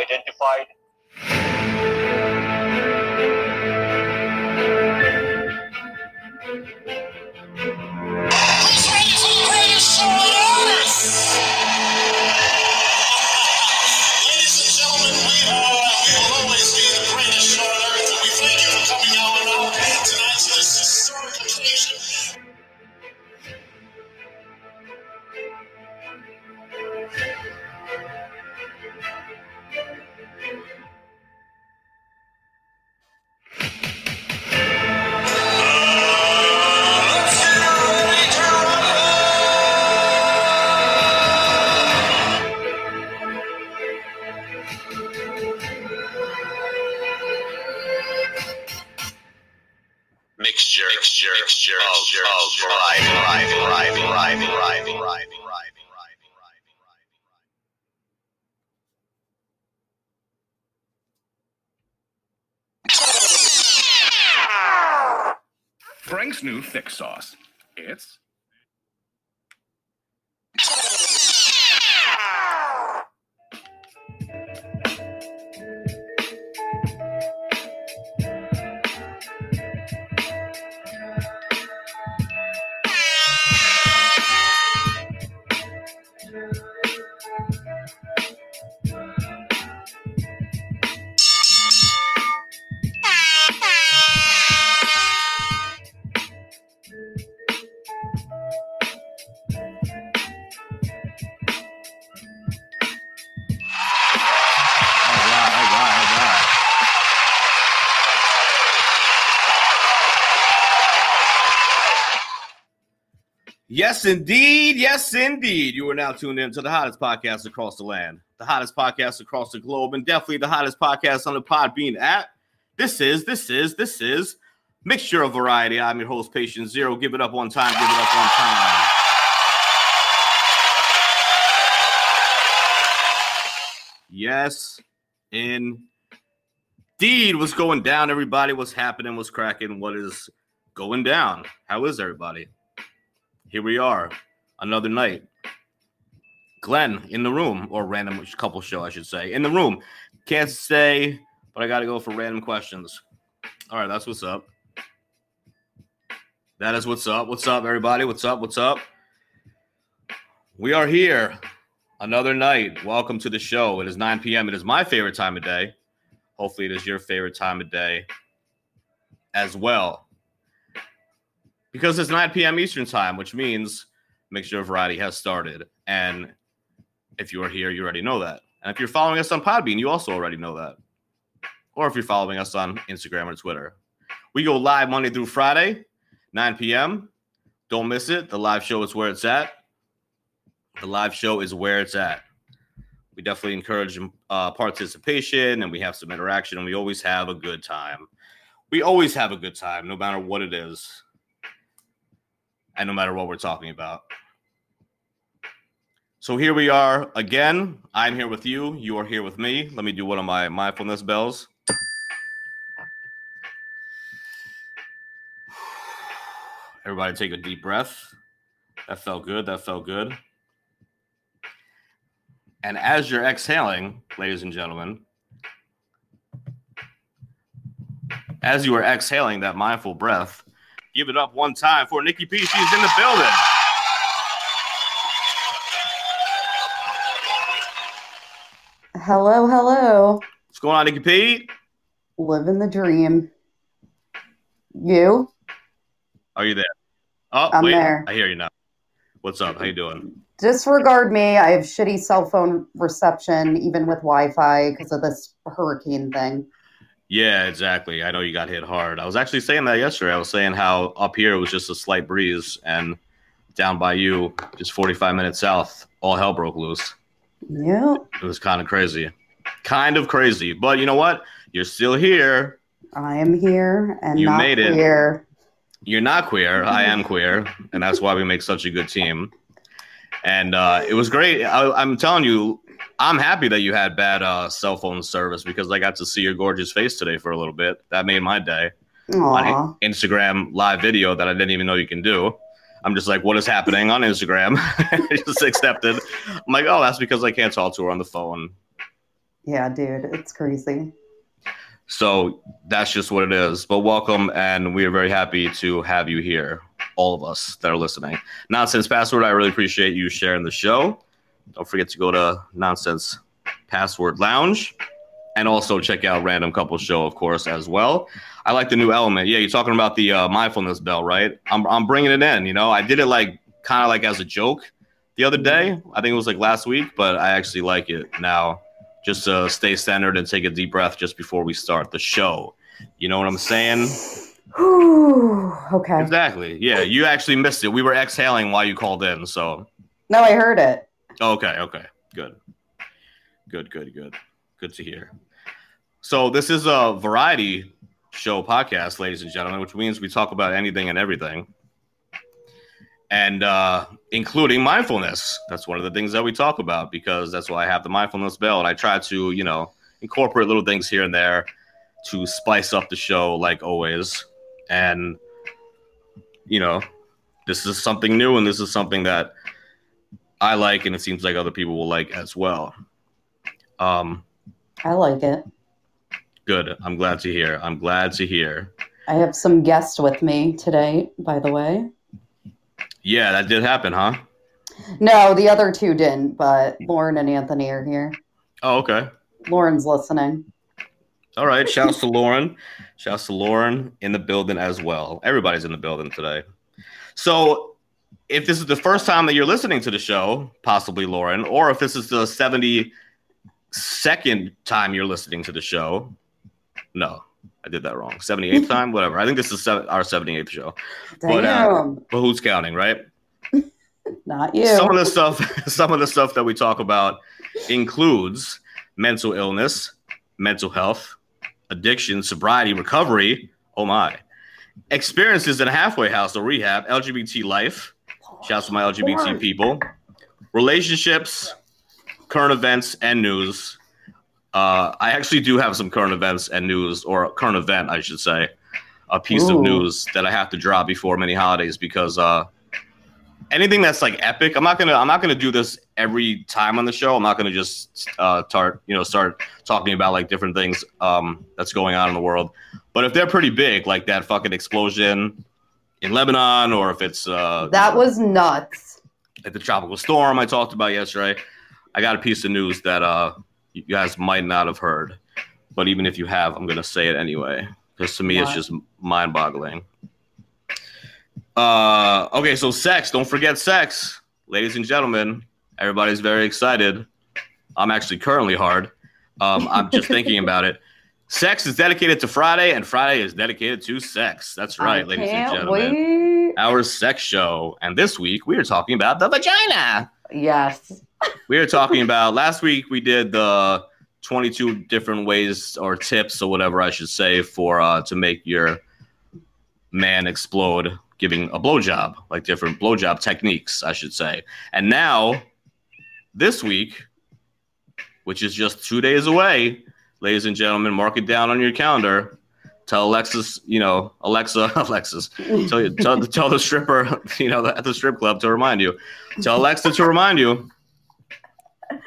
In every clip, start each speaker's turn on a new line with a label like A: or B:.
A: identified.
B: Thank you.
C: Yes, indeed. Yes, indeed. You are now tuned in to the hottest podcast across the land, the hottest podcast across the globe, and definitely the hottest podcast on the Podbean app. This is, this is, this is Mixture of Variety. I'm your host, Patient Zero. Give it up one time. Give it up one time. Yes, indeed. What's going down, everybody? What's happening? What's cracking? What is going down? How is everybody? Here we are, another night. Glenn in the room, or random couple show, I should say, in the room. Can't say, but I got to go for random questions. All right, that's what's up. That is what's up. What's up, everybody? What's up? What's up? We are here another night. Welcome to the show. It is 9 p.m. It is my favorite time of day. Hopefully, it is your favorite time of day as well. Because it's 9 p.m. Eastern time, which means Mixture of Variety has started. And if you are here, you already know that. And if you're following us on Podbean, you also already know that. Or if you're following us on Instagram or Twitter. We go live Monday through Friday, 9 p.m. Don't miss it. The live show is where it's at. The live show is where it's at. We definitely encourage uh, participation and we have some interaction and we always have a good time. We always have a good time, no matter what it is and no matter what we're talking about. So here we are again. I'm here with you. You are here with me. Let me do one of my mindfulness bells. Everybody take a deep breath. That felt good. That felt good. And as you're exhaling, ladies and gentlemen, as you are exhaling that mindful breath, give it up one time for Nikki P. She's in the building.
D: Hello, hello.
C: What's going on, Nikki P?
D: Living the dream. You?
C: Are you there? Oh,
D: I'm
C: wait.
D: there.
C: I hear you now. What's up? How you doing?
D: Disregard me. I have shitty cell phone reception, even with Wi Fi, because of this hurricane thing.
C: Yeah, exactly. I know you got hit hard. I was actually saying that yesterday. I was saying how up here it was just a slight breeze, and down by you, just 45 minutes south, all hell broke loose.
D: Yeah.
C: It was kind of crazy. Kind of crazy. But you know what? You're still here.
D: I am here and
C: You made it.
D: here.
C: You're not queer. I am queer. And that's why we make such a good team. And uh, it was great. I, I'm telling you, I'm happy that you had bad uh, cell phone service because I got to see your gorgeous face today for a little bit. That made my day.
D: Aw.
C: on Instagram live video that I didn't even know you can do. I'm just like, what is happening on Instagram? Just accepted. I'm like, oh, that's because I can't talk to her on the phone.
D: Yeah, dude, it's crazy.
C: So that's just what it is. But welcome, and we are very happy to have you here, all of us that are listening. Nonsense Password, I really appreciate you sharing the show. Don't forget to go to Nonsense Password Lounge and also check out Random Couple Show, of course, as well. I like the new element. Yeah, you're talking about the uh, mindfulness bell, right? I'm, I'm bringing it in. You know, I did it like kind of like as a joke the other day. I think it was like last week, but I actually like it now just uh, stay centered and take a deep breath just before we start the show. You know what I'm saying?
D: Okay.
C: Exactly. Yeah, you actually missed it. We were exhaling while you called in. So,
D: No, I heard it.
C: Okay, okay, good, good, good, good, good to hear. So, this is a variety show podcast, ladies and gentlemen, which means we talk about anything and everything, and uh, including mindfulness. That's one of the things that we talk about because that's why I have the mindfulness bell, and I try to, you know, incorporate little things here and there to spice up the show, like always. And you know, this is something new, and this is something that I like, and it seems like other people will like as well. Um,
D: I like it.
C: good. I'm glad to hear. I'm glad to hear.
D: I have some guests with me today, by the way.
C: Yeah, that did happen, huh?
D: No, the other two didn't, but Lauren and Anthony are here.
C: Oh, okay.
D: Lauren's listening.
C: All right. Shouts to Lauren. Shouts to Lauren in the building as well. Everybody's in the building today. So, if this is the first time that you're listening to the show, possibly Lauren, or if this is the 72nd time you're listening to the show, no, I did that wrong. 78th time, whatever. I think this is our 78th show. But, uh,
D: Damn,
C: But who's counting, right?
D: not you.
C: some of the stuff some of the stuff that we talk about includes mental illness mental health addiction sobriety recovery oh my experiences in a halfway house or rehab lgbt life shouts to my lgbt people. Relationships current events and news. Uh, i actually do have some current events and news or current event i should say. A piece of news that i have to drop before many holidays because uh, anything that's like epic i'm not gonna i'm not gonna do this every time on the show. I'm not gonna just uh start you know start talking about like different things um that's going on in the world. But if they're pretty big like that fucking explosion in lebanon or if it's uh
D: that was nuts.
C: At the tropical storm i talked about yesterday. I got a piece of news that uh you guys might not have heard but even if you have i'm gonna say it anyway. Because to me it's just mind-boggling. Uh okay so sex don't forget sex. Ladies and gentlemen everybody's very excited. I'm actually currently hard. Um i'm just thinking about it sex is dedicated to friday and friday is dedicated to sex that's right
D: I
C: ladies and gentlemen
D: wait.
C: our sex show. And this week we are talking about the vagina.
D: Yes.
C: We are talking about last week we did the 22 different ways or tips or whatever I should say for uh, to make your man explode giving a blowjob, like different blowjob techniques, I should say. And now this week, which is just two days away, ladies and gentlemen, mark it down on your calendar. Tell Alexis, you know, Alexa, Alexis, tell, tell, tell the stripper, you know, at the strip club to remind you. Tell Alexa to remind you.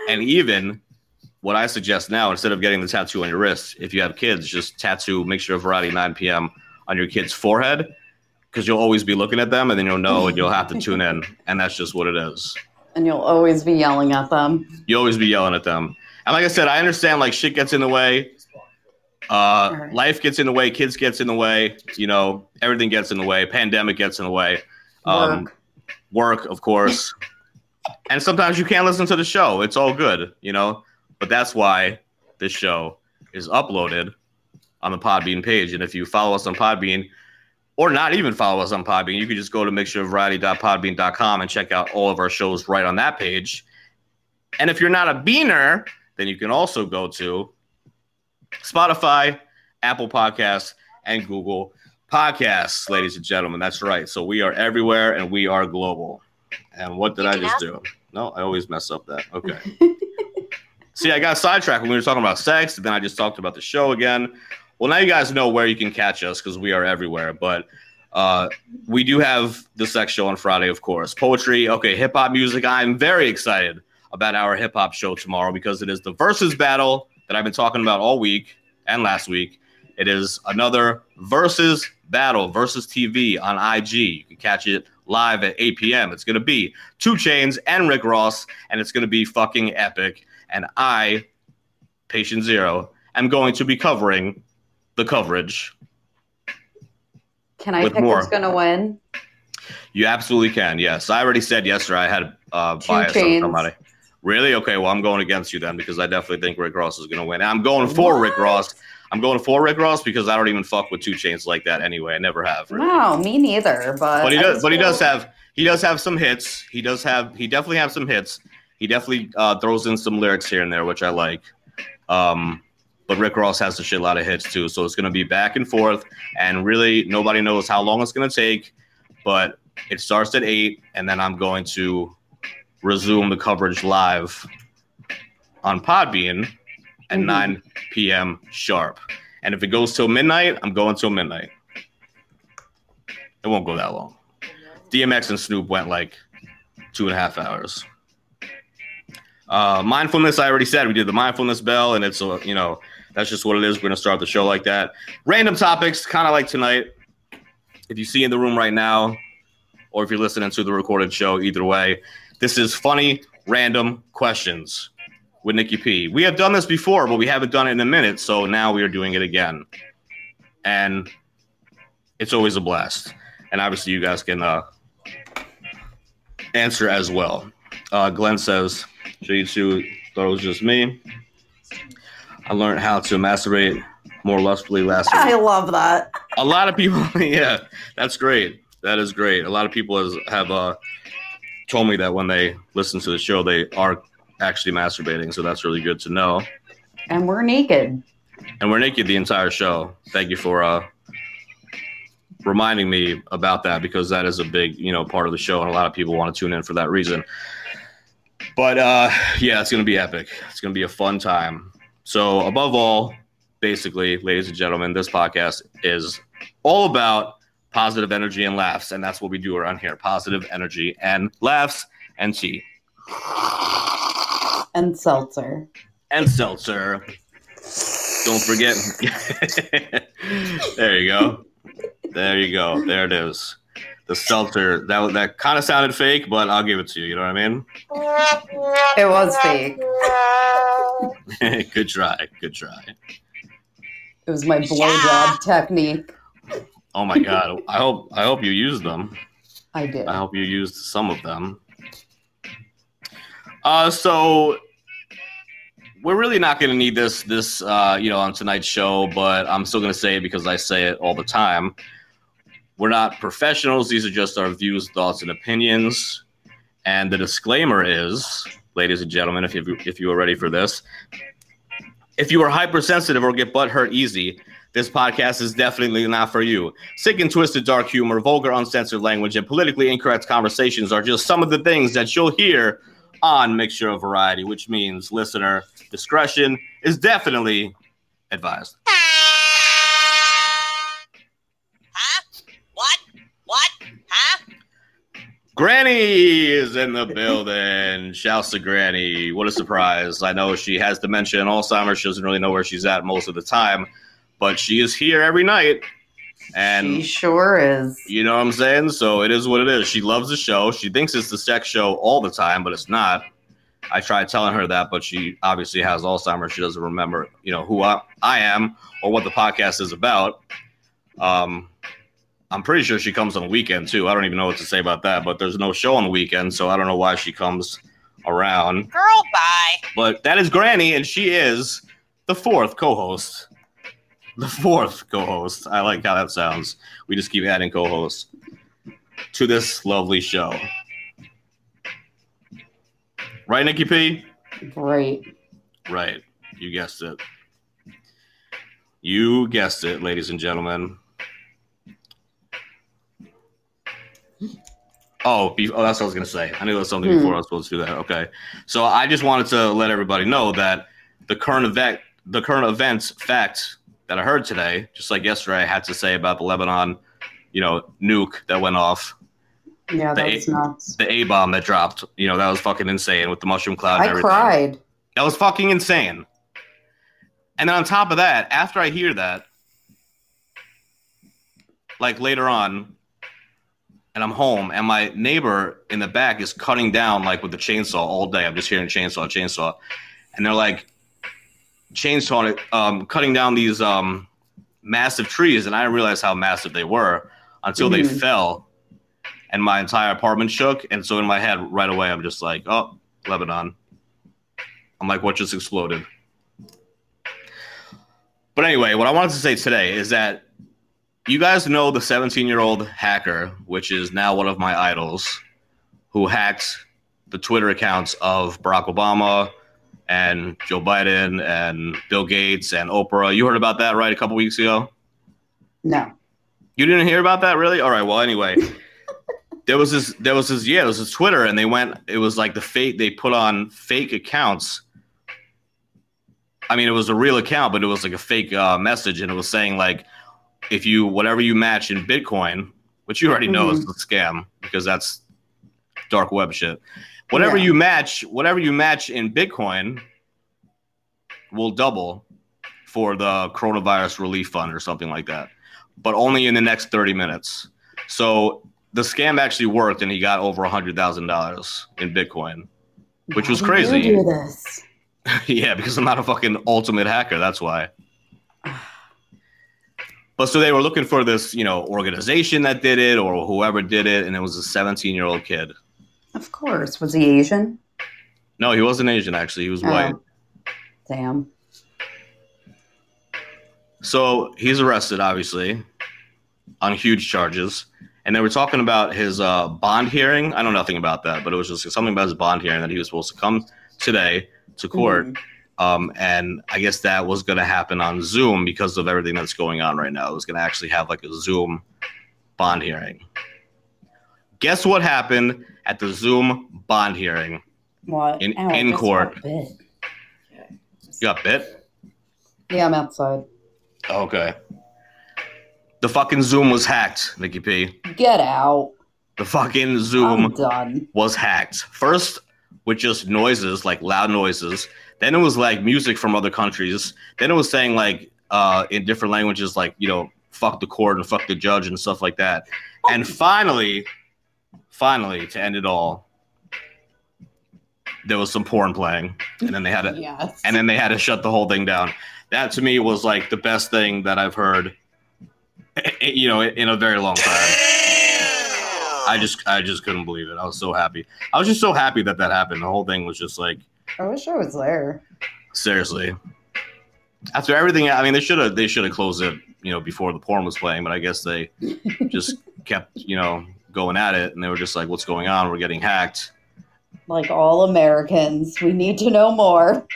C: And even what I suggest now, instead of getting the tattoo on your wrist, if you have kids, just tattoo, make sure variety 9 p.m. on your kid's forehead because you'll always be looking at them and then you'll know and you'll have to tune in. And that's just what it is.
D: And you'll always be yelling at them.
C: You'll always be yelling at them. And like I said, I understand like shit gets in the way. Uh, life gets in the way, kids gets in the way, you know, everything gets in the way, pandemic gets in the way. Um,
D: Work.
C: work, of course. and sometimes you can't listen to the show. It's all good, you know. But that's why this show is uploaded on the Podbean page. And if you follow us on Podbean, or not even follow us on Podbean, you can just go to mixtureofvariety.podbean.com and check out all of our shows right on that page. And if you're not a beaner, then you can also go to Spotify, Apple Podcasts, and Google Podcasts, ladies and gentlemen. That's right. So we are everywhere and we are global. And what did I just do? No, I always mess up that. Okay. See, I got sidetracked when we were talking about sex, and then I just talked about the show again. Well, now you guys know where you can catch us because we are everywhere. But Uh, we do have the sex show on Friday, of course. Poetry, okay, hip hop music. I'm very excited about our hip hop show tomorrow because it is the versus battle that I've been talking about all week and last week. It is another versus battle Verzuz TV on IG. You can catch it live at 8 p.m. It's going to be 2 Chainz and Rick Ross, and it's going to be fucking epic. And I, Patient Zero, am going to be covering the coverage.
D: Can I pick
C: more.
D: who's going to win?
C: You absolutely can. Yes, I already said yesterday I had uh,
D: Two
C: bias on somebody. Really? Okay. Well, I'm going against you then because I definitely think Rick Ross is going to win. I'm going for Rick Ross. I'm going for Rick Ross because I don't even fuck with 2 Chainz like that anyway. I never have. Really.
D: No, me neither. But
C: But he does. But he does have. He does have some hits. He does have. He definitely have some hits. He definitely uh, throws in some lyrics here and there, which I like. Um, but Rick Ross has a shit lot of hits too, so it's going to be back and forth, and really nobody knows how long it's going to take. But it starts at eight, and then I'm going to resume the coverage live on Podbean at
D: Mhm.
C: 9 p.m. sharp. And if it goes till midnight, I'm going till midnight. It won't go that long. DMX and Snoop went like two and a half hours. Uh, mindfulness, I already said we did the mindfulness bell, and it's a you know that's just what it is. We're gonna start the show like that. Random topics, kind of like tonight. If you see in the room right now, or if you're listening to the recorded show, either way, this is funny random questions with Nikki P. We have done this before, but we haven't done it in a minute, so now we are doing it again, and it's always a blast. And obviously, you guys can uh, answer as well. Uh, Glenn says, "Jiu-Jitsu thought it was just me. I learned how to masturbate more lustfully last week.
D: I love that.
C: A lot of people, yeah, that's great. That is great. A lot of people has, have uh, told me that when they listen to the show, they are actually masturbating. So that's really good to know.
D: And we're naked.
C: And we're naked the entire show. Thank you for uh, reminding me about that because that is a big, you know, part of the show, and a lot of people want to tune in for that reason. But uh, yeah, it's gonna be epic. It's gonna be a fun time. So above all, basically, ladies and gentlemen, this podcast is all about positive energy and laughs, and that's what we do around here: positive energy and laughs and tea
D: And seltzer.
C: and seltzer. Don't forget. there you go. There you go. There it is. The seltzer. That that kind of sounded fake, but I'll give it to you. You know what I mean?
D: It was fake.
C: Good try. Good try.
D: It was my blowjob technique.
C: Oh my god. I hope I hope you used them.
D: I did.
C: I hope you used some of them. Uh, so we're really not going to need this this uh, you know on tonight's show, but I'm still going to say it because I say it all the time. We're not professionals. These are just our views, thoughts, and opinions. And the disclaimer is, ladies and gentlemen, if you if you are ready for this, if you are hypersensitive or get butt hurt easy, this podcast is definitely not for you. Sick and twisted dark humor, vulgar, uncensored language, and politically incorrect conversations are just some of the things that you'll hear on Mixture of Variety, which means listener discretion is definitely advised.
E: Huh? What? What? Huh?
C: Granny is in the building. Shouts to Granny. What a surprise. I know she has dementia and Alzheimer's. She doesn't really know where she's at most of the time, but she is here every night. And
D: she sure is.
C: You know what I'm saying? So it is what it is. She loves the show. She thinks it's the sex show all the time, but it's not. I tried telling her that, but she obviously has Alzheimer's. She doesn't remember, you know, who I, I am or what the podcast is about. Um, I'm pretty sure she comes on the weekend too. I don't even know what to say about that, but there's no show on the weekend, so I don't know why she comes around.
E: Girl, bye.
C: But that is Granny, and she is the fourth co-host. The fourth co-host. I like how that sounds. We just keep adding co-hosts to this lovely show. Right, Nikki P?
D: Great.
C: Right. You guessed it. You guessed it, ladies and gentlemen. Oh, be- oh, that's what I was gonna say. I knew there was something
D: Hmm.
C: before I was supposed to do that. Okay, so I just wanted to let everybody know that the current event, the current events fact that I heard today, just like yesterday, I had to say about the Lebanon, you know, nuke that went off,
D: Yeah, that
C: The
D: was nuts.
C: the A bomb that dropped. You know, that was fucking insane with the mushroom cloud. and
D: I
C: everything.
D: cried.
C: That was fucking insane. And then on top of that, after I hear that, like later on, and I'm home, and my neighbor in the back is cutting down like with the chainsaw all day. I'm just hearing chainsaw, chainsaw, and they're like chainsaw, um, cutting down these um, massive trees, and I didn't realize how massive they were until they
D: Mhm.
C: fell, and my entire apartment shook. And so in my head, right away, I'm just like, oh, Lebanon. I'm like, what just exploded? But anyway, what I wanted to say today is that you guys know the 17 year old hacker, which is now one of my idols, who hacked the Twitter accounts of Barack Obama and Joe Biden and Bill Gates and Oprah. You heard about that, right? A couple weeks ago?
D: No.
C: You didn't hear about that, really? All right. Well, anyway, there was this. There was this. Yeah, it was this Twitter, and they went. It was like the fake. They put on fake accounts. I mean, it was a real account, but it was like a fake uh, message, and it was saying like, if you whatever you match in Bitcoin, which you already know is a scam because that's dark web shit. Whatever
D: Yeah.
C: you match, whatever you match in Bitcoin, will double for the coronavirus relief fund or something like that but only in the next 30 minutes. So the scam actually worked and he got over $100,000 in Bitcoin, which was
D: Why
C: crazy.
D: Do this.
C: yeah, because I'm not a fucking ultimate hacker. That's why. But so they were looking for this, you know, organization that did it or whoever did it, and it was a 17 year old kid.
D: Of course. Was he Asian?
C: No, he wasn't Asian, actually. He was white.
D: Oh. Damn.
C: So he's arrested, obviously, on huge charges. And they were talking about his uh, bond hearing. I know nothing about that, but it was just something about his bond hearing that he was supposed to come today to court.
D: Mhm.
C: Um, and I guess that was going to happen on Zoom because of everything that's going on right now. It was going to actually have like a Zoom bond hearing. Guess what happened at the Zoom bond hearing?
D: What?
C: In-
D: Ow,
C: in court.
D: bit?
C: You got bit?
D: Yeah, I'm outside.
C: Okay. The fucking Zoom was hacked, Nikki P.
D: Get out.
C: The fucking Zoom was hacked. First with just noises, like loud noises. Then it was like music from other countries. Then it was saying like uh, in different languages, like you know, fuck the court and fuck the judge and stuff like that. And finally, finally, to end it all, there was some porn playing, and then they had to,
D: Yes.
C: and then they had to shut the whole thing down. That to me was like the best thing that I've heard, eh, you know, in a very long time. I just I just couldn't believe it. I was so happy. I was just so happy that that happened. The whole thing was just like
D: I wish I was there.
C: seriously. After everything, I mean, they should have they should have closed it, you know, before the porn was playing. But I guess they just kept, you know, going at it, and they were just like, "What's going on? We're getting hacked."
D: Like all Americans, we need to know more.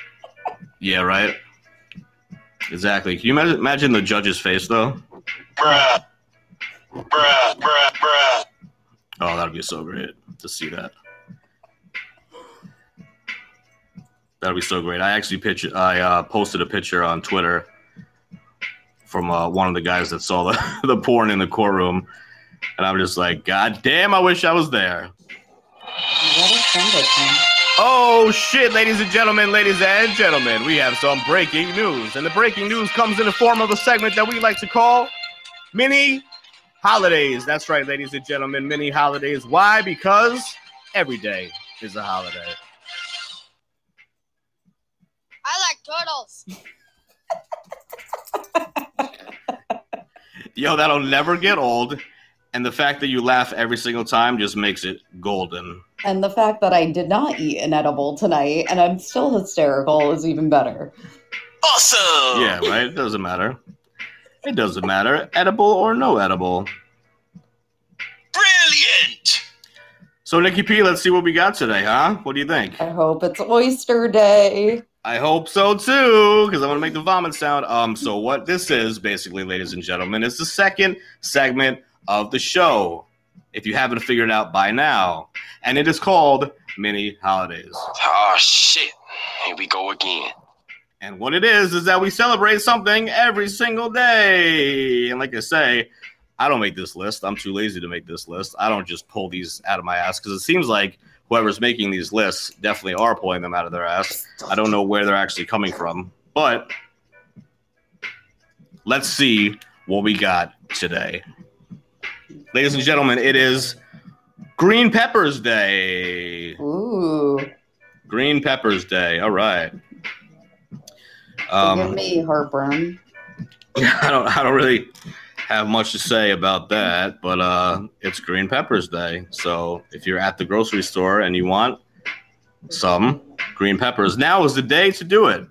C: Yeah, right. Exactly. Can you imagine, imagine the judge's face though?
B: Bruh. Bruh, bruh, bruh.
C: Oh, that'd be so great to see that. That'd be so great. I actually picture. I uh, posted a picture on Twitter from uh, one of the guys that saw the, the porn in the courtroom, and I'm just like, God damn! I wish I was there.
D: What is send it to me?
C: Oh shit, ladies and gentlemen, ladies and gentlemen, we have some breaking news, and the breaking news comes in the form of a segment that we like to call mini holidays. That's right, ladies and gentlemen, mini holidays. Why? Because every day is a holiday.
E: I like turtles.
C: Yo, that'll never get old, and the fact that you laugh every single time just makes it golden.
D: And the fact that I did not eat an edible tonight and I'm still hysterical is even better.
F: Awesome.
C: Yeah, right. It doesn't matter. It doesn't matter, edible or no edible.
F: Brilliant.
C: So, Nikki P, let's see what we got today, huh? What do you think?
D: I hope it's oyster day.
C: I hope so too, because I want to make the vomit sound. Um, so what this is basically, ladies and gentlemen, is the second segment of the show. If you haven't figured it out by now, and it is called Mini Holidays.
F: Oh shit. Here we go again.
C: And what it is is that we celebrate something every single day. And like I say, I don't make this list. I'm too lazy to make this list. I don't just pull these out of my ass because it seems like whoever's making these lists definitely are pulling them out of their ass. I don't know where they're actually coming from, but let's see what we got today. Ladies and gentlemen, it is Green Peppers Day.
D: Ooh,
C: Green Peppers Day. All right.
D: give
C: Um,
D: me heartburn.
C: I don't I don't really have much to say about that, but uh it's Green Peppers Day. So if you're at the grocery store and you want some green peppers, now is the day to do it.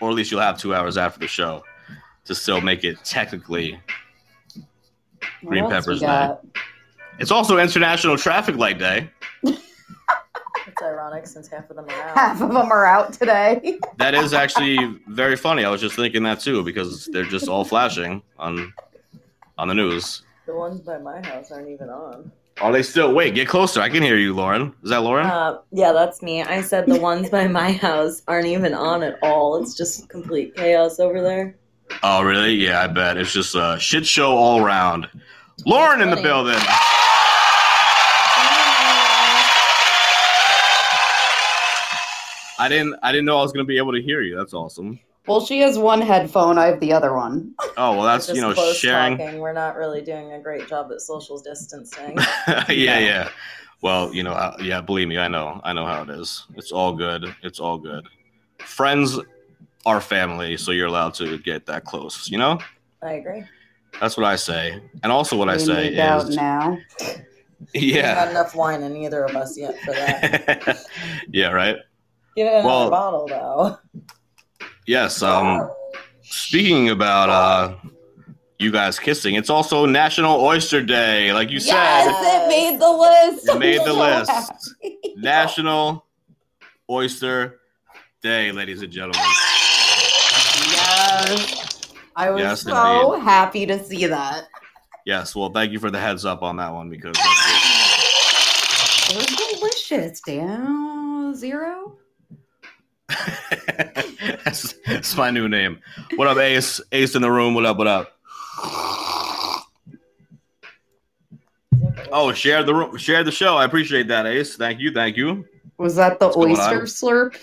C: Or at least you'll have two hours after the show to still make it technically.
D: What
C: Green
D: else
C: Peppers Day. It's also International Traffic Light Day.
G: It's ironic since half of them are out.
D: Half of them are out today.
C: That is actually very funny. I was just thinking that too because they're just all flashing on on the news.
G: The ones by my house aren't even on.
C: Are they still? Wait, get closer. I can hear you, Lauren. Is that Lauren?
G: Uh, yeah, that's me. I said the ones by my house aren't even on at all. It's just complete chaos over there.
C: Oh, really? Yeah, I bet. It's just a shit show all around. Lauren in the building. I didn't. I didn't know I was gonna be able to hear you. That's awesome.
D: well, she has one headphone. I have the other one.
C: Oh well, that's you
G: just
C: know
G: close
C: sharing.
G: Talking. We're not really doing a great job at social distancing.
C: yeah, yeah. Well, you know, uh, yeah. Believe me, I know. I know how it is. It's all good. It's all good. Friends are family, so you're allowed to get that close. You know,
G: I agree.
C: that's what I say. And also, what I say
D: need out
C: is,
D: now.
G: We haven't
C: yeah,
G: enough wine in either of us yet for that.
C: yeah, right.
G: Give it another
C: Well-
G: bottle though.
C: Yes. Um, speaking about uh, you guys kissing, it's also National Oyster Day, like you said.
D: Yes, it made the list.
C: It made the list. National Oyster Day, ladies and gentlemen.
D: Yes. I was
C: Yes,
D: so
C: indeed.
D: happy to see that.
C: Yes, well, thank you for the heads up on that one because that's
D: It was delicious. Down zero.
C: that's, that's my new name. What up, Ace? Ace in the room. What up? What up? Oh, share the room, share the show. I appreciate that, Ace. Thank you, thank you.
D: Was that the
C: What's
D: oyster slurp?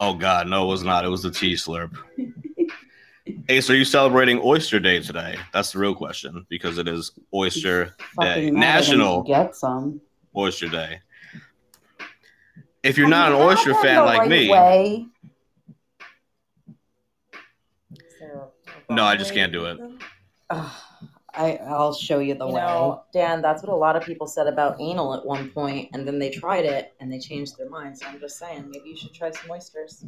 C: Oh God, no, it was not. It was the tea slurp. Ace, are you celebrating Oyster Day today? That's the real question because it is Oyster Day,
D: Fucking mad I didn't
C: National
D: Get some.
C: Oyster Day. If you're not an oyster fan like
D: right
C: me,
D: way.
G: Is there a
C: No, I just can't do
G: do
C: it.
D: Ugh, I I'll show you the
G: You
D: way.
G: know, Dan, that's what a lot of people said about anal at one point, and then they tried it and they changed their mind. So I'm just saying, maybe you should try some oysters.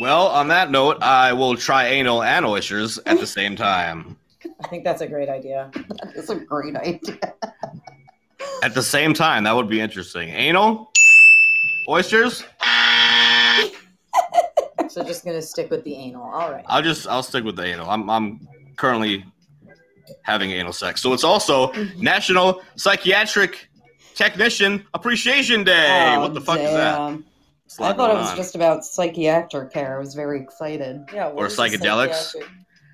C: Well, on that note, I will try anal and oysters at the same time.
G: I think that's a great idea.
D: That is a great idea.
C: At the same time, that would be interesting. Anal, oysters.
G: So just gonna stick with the anal. All right.
C: I'll just I'll stick with the anal. I'm I'm currently having anal sex, so it's also National Psychiatric Technician Appreciation Day.
D: Oh,
C: what the fuck is that?
D: Damn.
C: It's a lot
D: I thought it was
C: on.
D: just about psychiatric care. I was very excited.
G: Yeah.
C: Or
G: does
C: psychedelics?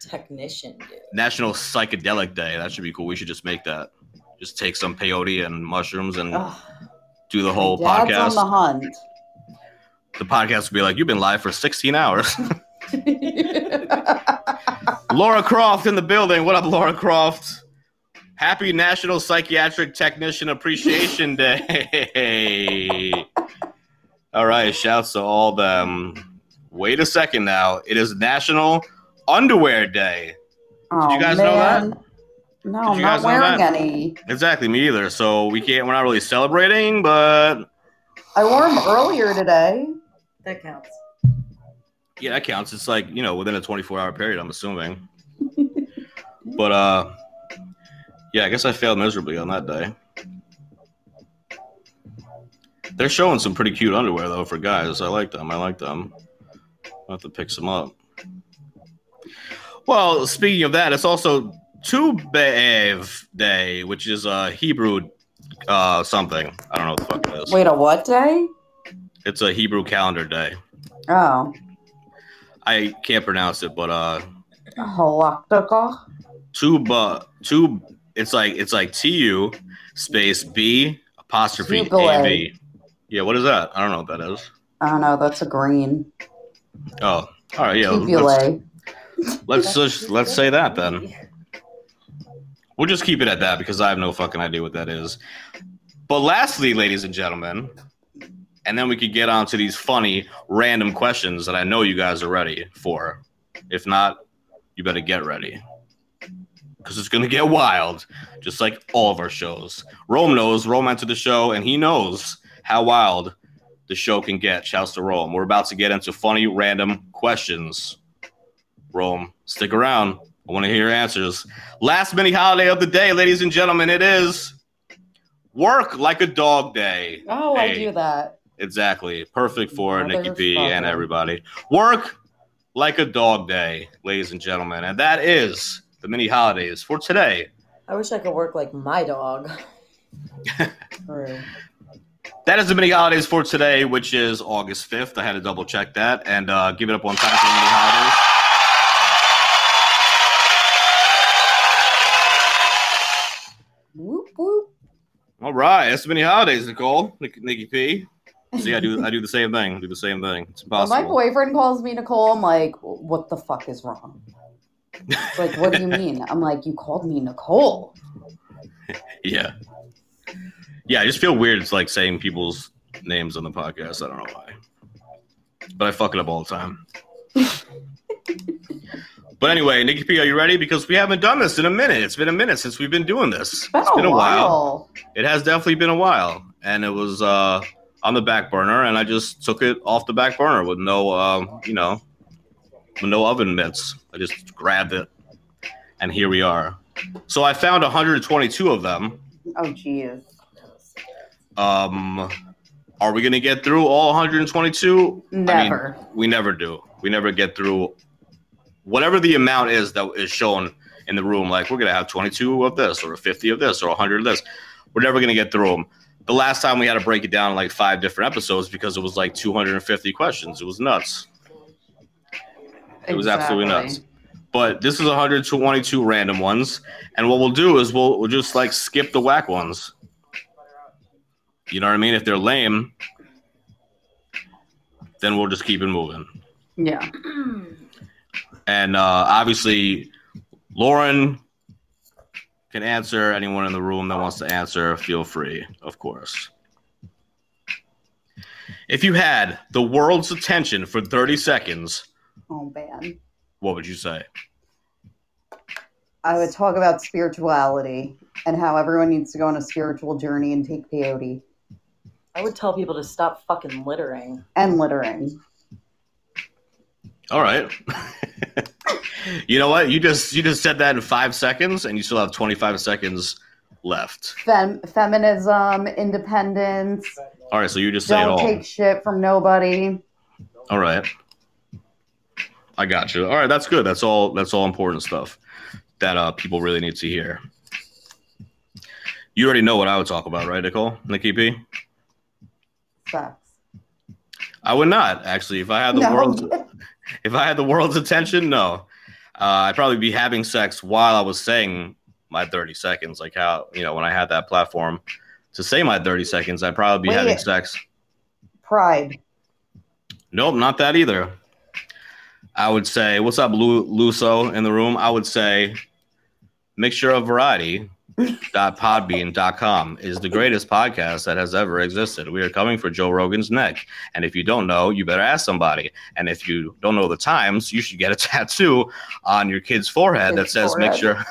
G: Technician do.
C: National Psychedelic Day. That should be cool. We should just make that. Just take some peyote and mushrooms and
D: Ugh,
C: do the whole
D: my dad's
C: podcast.
D: on the hunt.
C: the podcast would be like, "You've been live for 16 hours." Laura Croft in the building. What up, Laura Croft? Happy National Psychiatric Technician Appreciation Day. all right, shouts to all them. Wait a second now. It is National Underwear Day.
D: oh,
C: you guys know that?
D: No, I'm not wearing any.
C: Exactly, me either. So we can't we're not really celebrating, but
D: I wore them earlier today.
G: That counts.
C: yeah, that counts. It's like, you know, within a 24-hour period, I'm assuming. but uh yeah, I guess I failed miserably on that day. They're showing some pretty cute underwear though for guys. I like them. I like them. I'll have to pick some up. Well, speaking of that, it's also Tu B'Av Day, which is a Hebrew uh something. I don't know what the fuck it is.
D: Wait, a what day?
C: It's a Hebrew calendar day.
D: Oh,
C: I can't pronounce it, but uh,
D: Halaktica.
C: tuba tube. It's like it's like T U space B apostrophe A
D: Tubulate.
C: Yeah, what is that? I don't know what that is.
D: I don't know. That's a green.
C: Oh, all right. Yeah, let's, let's just let's say that then. We'll just keep it at that because I have no fucking idea what that is. But lastly, ladies and gentlemen, and then we could get on to these funny random questions that I know you guys are ready for. If not, you better get ready. Because it's going to get wild, just like all of our shows. Rome knows, Rome entered the show, and he knows how wild the show can get. Shouts to Rome. We're about to get into funny random questions. Rome, stick around. I want to hear your answers. Last mini holiday of the day, ladies and gentlemen, it is Work Like a Dog Day.
D: Oh, I do that.
C: Exactly. Perfect for Nikki P and everybody. Work like a dog day, ladies and gentlemen. And that is the mini holidays for today.
G: I wish I could work like my dog.
C: That is the mini holidays for today, which is August 5th. I had to double check that and uh, give it up one time for the mini holidays.
D: Whoop whoop.
C: All right, that's the mini holidays, Nicole, Nikki P. See, I do I do the same thing. I do the same thing. It's
D: When my boyfriend calls me Nicole, I'm like, what the fuck is wrong? Like, what do you mean? I'm like, you called me Nicole.
C: Yeah. Yeah, I just feel weird. It's like saying people's names on the podcast. I don't know why. But I fuck it up all the time. but anyway, Nikki P, are you ready? Because we haven't done this in a minute. It's been a minute since we've been doing this.
D: It's been,
C: It's been
D: a
C: while.
D: while.
C: It has definitely been a while. And it was uh, on the back burner, and I just took it off the back burner with no, um, you know, with no oven mitts. I just grabbed it, and here we are. So I found 122 of them.
D: Oh, jeez.
C: Um, are we gonna get through all 122? I mean,
D: Never.
C: we never do. We never get through whatever the amount is that is shown in the room. Like we're gonna have 22 of this, or 50 of this, or 100 of this. We're never gonna get through them. The last time we had to break it down in like five different episodes because it was like 250 questions. It was nuts. It was absolutely nuts. But this is 122 random ones, and what we'll do is we'll we'll just like skip the whack ones. You know what I mean? If they're lame, then we'll just keep it moving.
D: Yeah.
C: And uh, obviously, Lauren can answer. Anyone in the room that wants to answer, feel free, of course. If you had the world's attention for 30 seconds,
D: Oh, man.
C: what would you say?
D: I would talk about spirituality and how everyone needs to go on a spiritual journey and take peyote
G: I would tell people to stop fucking littering.
D: and littering.
C: All right. you know what? You just you just said that in five seconds, and you still have 25 seconds left.
D: Fem- feminism, independence,
C: All right, so you just say
D: don't
C: all.
D: take shit from nobody.
C: All right. I got you. All right, that's good. That's all. That's all important stuff that uh, people really need to hear. You already know what I would talk about, right, Nicole? Nikki P.
D: Sex.
C: I would not actually. If I had the
D: No.
C: world's if I had the world's attention, no. Uh, I'd probably be having sex while I was saying my 30 seconds. Like how you know when I had that platform to say my 30 seconds, I'd probably be
D: Wait.
C: having sex.
D: Pride.
C: Nope, not that either. I would say, what's up, Lu- Luso in the room? I would say, mixture of variety. podbean.com is the greatest podcast that has ever existed. We are coming for Joe Rogan's neck. And if you don't know, you better ask somebody. And if you don't know the times, you should get a tattoo on your kid's forehead that says
D: forehead.
C: mixture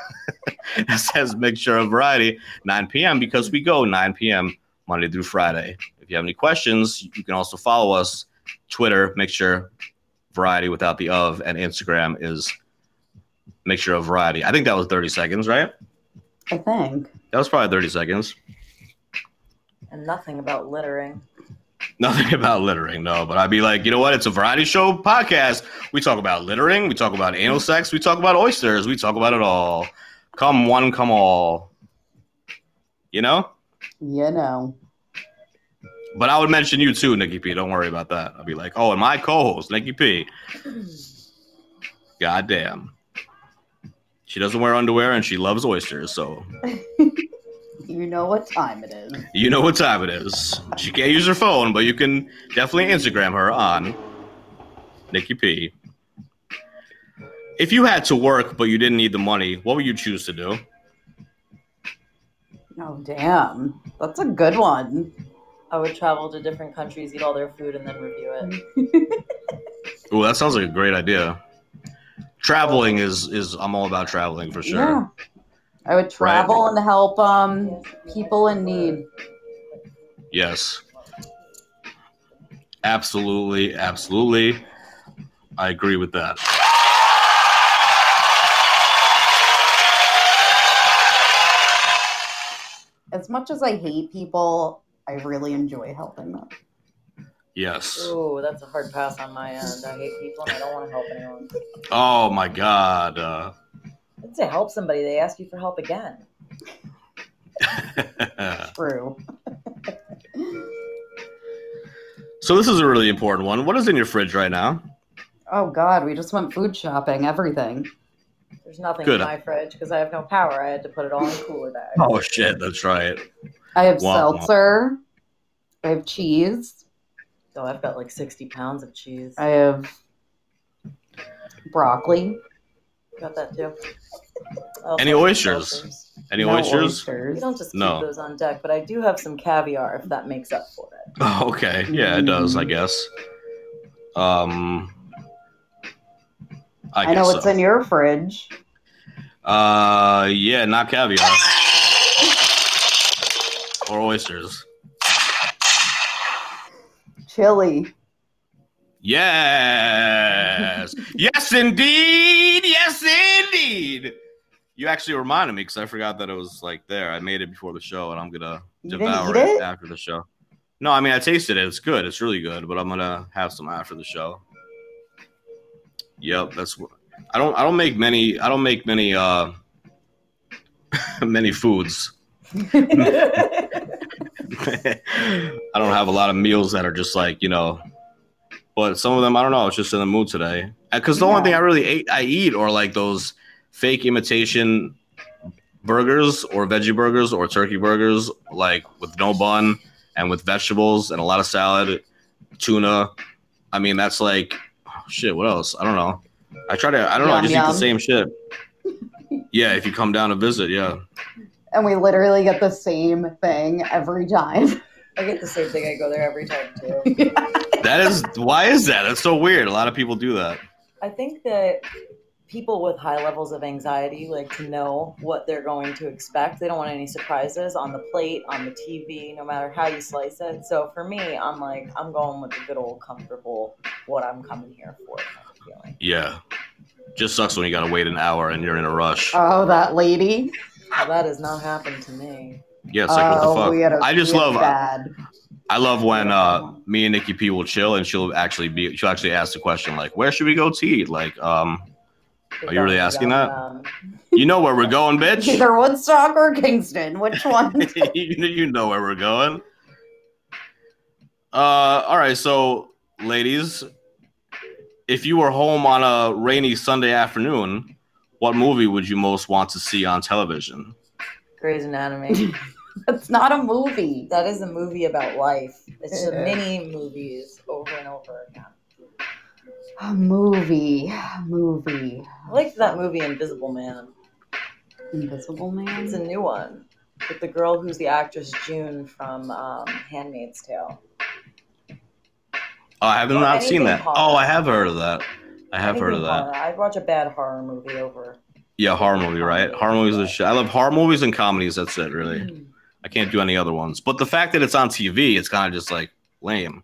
C: that says mixture of variety 9 p.m. because we go 9 p.m. Monday through Friday. If you have any questions, you can also follow us Twitter, mixture variety without the of, and Instagram is mixture of variety. I think that was 30 seconds, right?
D: I think.
C: That was probably 30 seconds.
G: And nothing about littering.
C: Nothing about littering, no. But I'd be like, you know what? It's a variety show podcast. We talk about littering. We talk about anal sex. We talk about oysters. We talk about it all. Come one, come all. You know?
D: You know.
C: But I would mention you too, Nikki P. Don't worry about that. I'd be like, oh, and my co-host, Nikki P. Goddamn. She doesn't wear underwear and she loves oysters, so
D: You know what time it is.
C: you know what time it is. She can't use her phone, but you can definitely Instagram her on Nikki P. If you had to work but you didn't need the money, what would you choose to do?
D: Oh damn, that's a good one.
G: I would travel to different countries, eat all their food, and then review it.
C: Ooh, that sounds like a great idea. Traveling is is I'm all about traveling for sure.
D: Yeah, I would travel and help um people in need.
C: Yes. Absolutely, absolutely. I agree with that.
D: As much as I hate people, I really enjoy helping them.
C: Yes.
G: Oh, that's a hard pass on my end. I hate people and I don't want to help anyone.
C: Oh my god. Uh,
G: say help somebody. They ask you for help again.
D: True.
C: so this is a really important one. What is in your fridge right now?
D: Oh God, we just went food shopping. Everything.
G: There's nothing
C: Good.
G: in my fridge because I have no power. I had to put it all in cooler bags.
C: Oh shit, that's right.
D: I have
C: Wow.
D: seltzer. I have cheese.
G: So I've got like 60 pounds of cheese.
D: I have broccoli.
G: got that too. I also
C: Any
G: have
C: oysters?
G: seltzers.
C: Any
D: no
C: oysters?
G: We don't just keep
C: No.
G: those on deck, but I do have some caviar if that makes up for it.
C: Oh, okay. Yeah, it does, I guess. Um I,
D: I, know
C: guess
D: what's
C: so.
D: in your fridge.
C: Uh yeah, not caviar. or oysters.
D: Chili.
C: Yes. yes, indeed. Yes, indeed. You actually reminded me because I forgot that it was like there. I made it before the show, and I'm gonna
D: You
C: devour it,
D: it?
C: after the show. No, I mean I tasted it. It's good. It's really good. But I'm gonna have some after the show. Yep, that's what I don't. I don't make many. I don't make many. uh Many foods. I don't have a lot of meals that are just like you know, but some of them I don't know. It's just in the mood today. Uh, because the only thing I really ate, I eat or like those fake imitation burgers or veggie burgers or turkey burgers, like with no bun and with vegetables and a lot of salad, tuna. I mean, that's like oh, shit. What else? I don't know. I try to. I don't know. I
D: Yum,
C: just eat the same shit. Yeah, if you come down to visit, yeah.
D: And we literally get the same thing every time.
G: I get the same thing. I go there every time too.
C: That is why is that? That's so weird. A lot of people do that.
G: I think that people with high levels of anxiety like to know what they're going to expect. They don't want any surprises on the plate, on the TV, no matter how you slice it. So for me, I'm like, I'm going with the good old comfortable, what I'm coming here for kind of.
C: Yeah. Just sucks when you gotta wait an hour and you're in a rush.
D: Oh, that lady.
G: Now, that has not happened to me.
C: yeah, it's like what
D: oh,
C: the fuck.
D: had a
C: I just love
D: bad.
C: I love when uh me and Nikki P will chill and she'll actually be she'll actually ask the question like, where should we go to eat? Like, um, Are you really asking that?
G: Um,
C: you know where we're going, bitch.
D: Either Woodstock or Kingston. Which one?
C: you know where we're going. Uh, all right. So, ladies, if you were home on a rainy Sunday afternoon, what movie would you most want to see on television?
G: Grey's Anatomy.
D: That's not a movie.
G: that is a movie about life. It's just
D: Yeah.
G: many movies over and over again.
D: A movie. A movie.
G: I liked that movie Invisible Man.
D: Invisible Man?
G: It's a new one with the girl who's the actress June from um, Handmaid's Tale.
C: Oh, I have
G: Or
C: not seen that.
G: horror.
C: Oh, I have heard of that. I have heard of that.
G: horror. I'd watch a bad horror movie over.
C: Yeah, horror movie, right? Horror movies are shit. I love horror movies and comedies. That's it, really. I can't do any other ones. But the fact that it's on TV, it's kind of just like lame,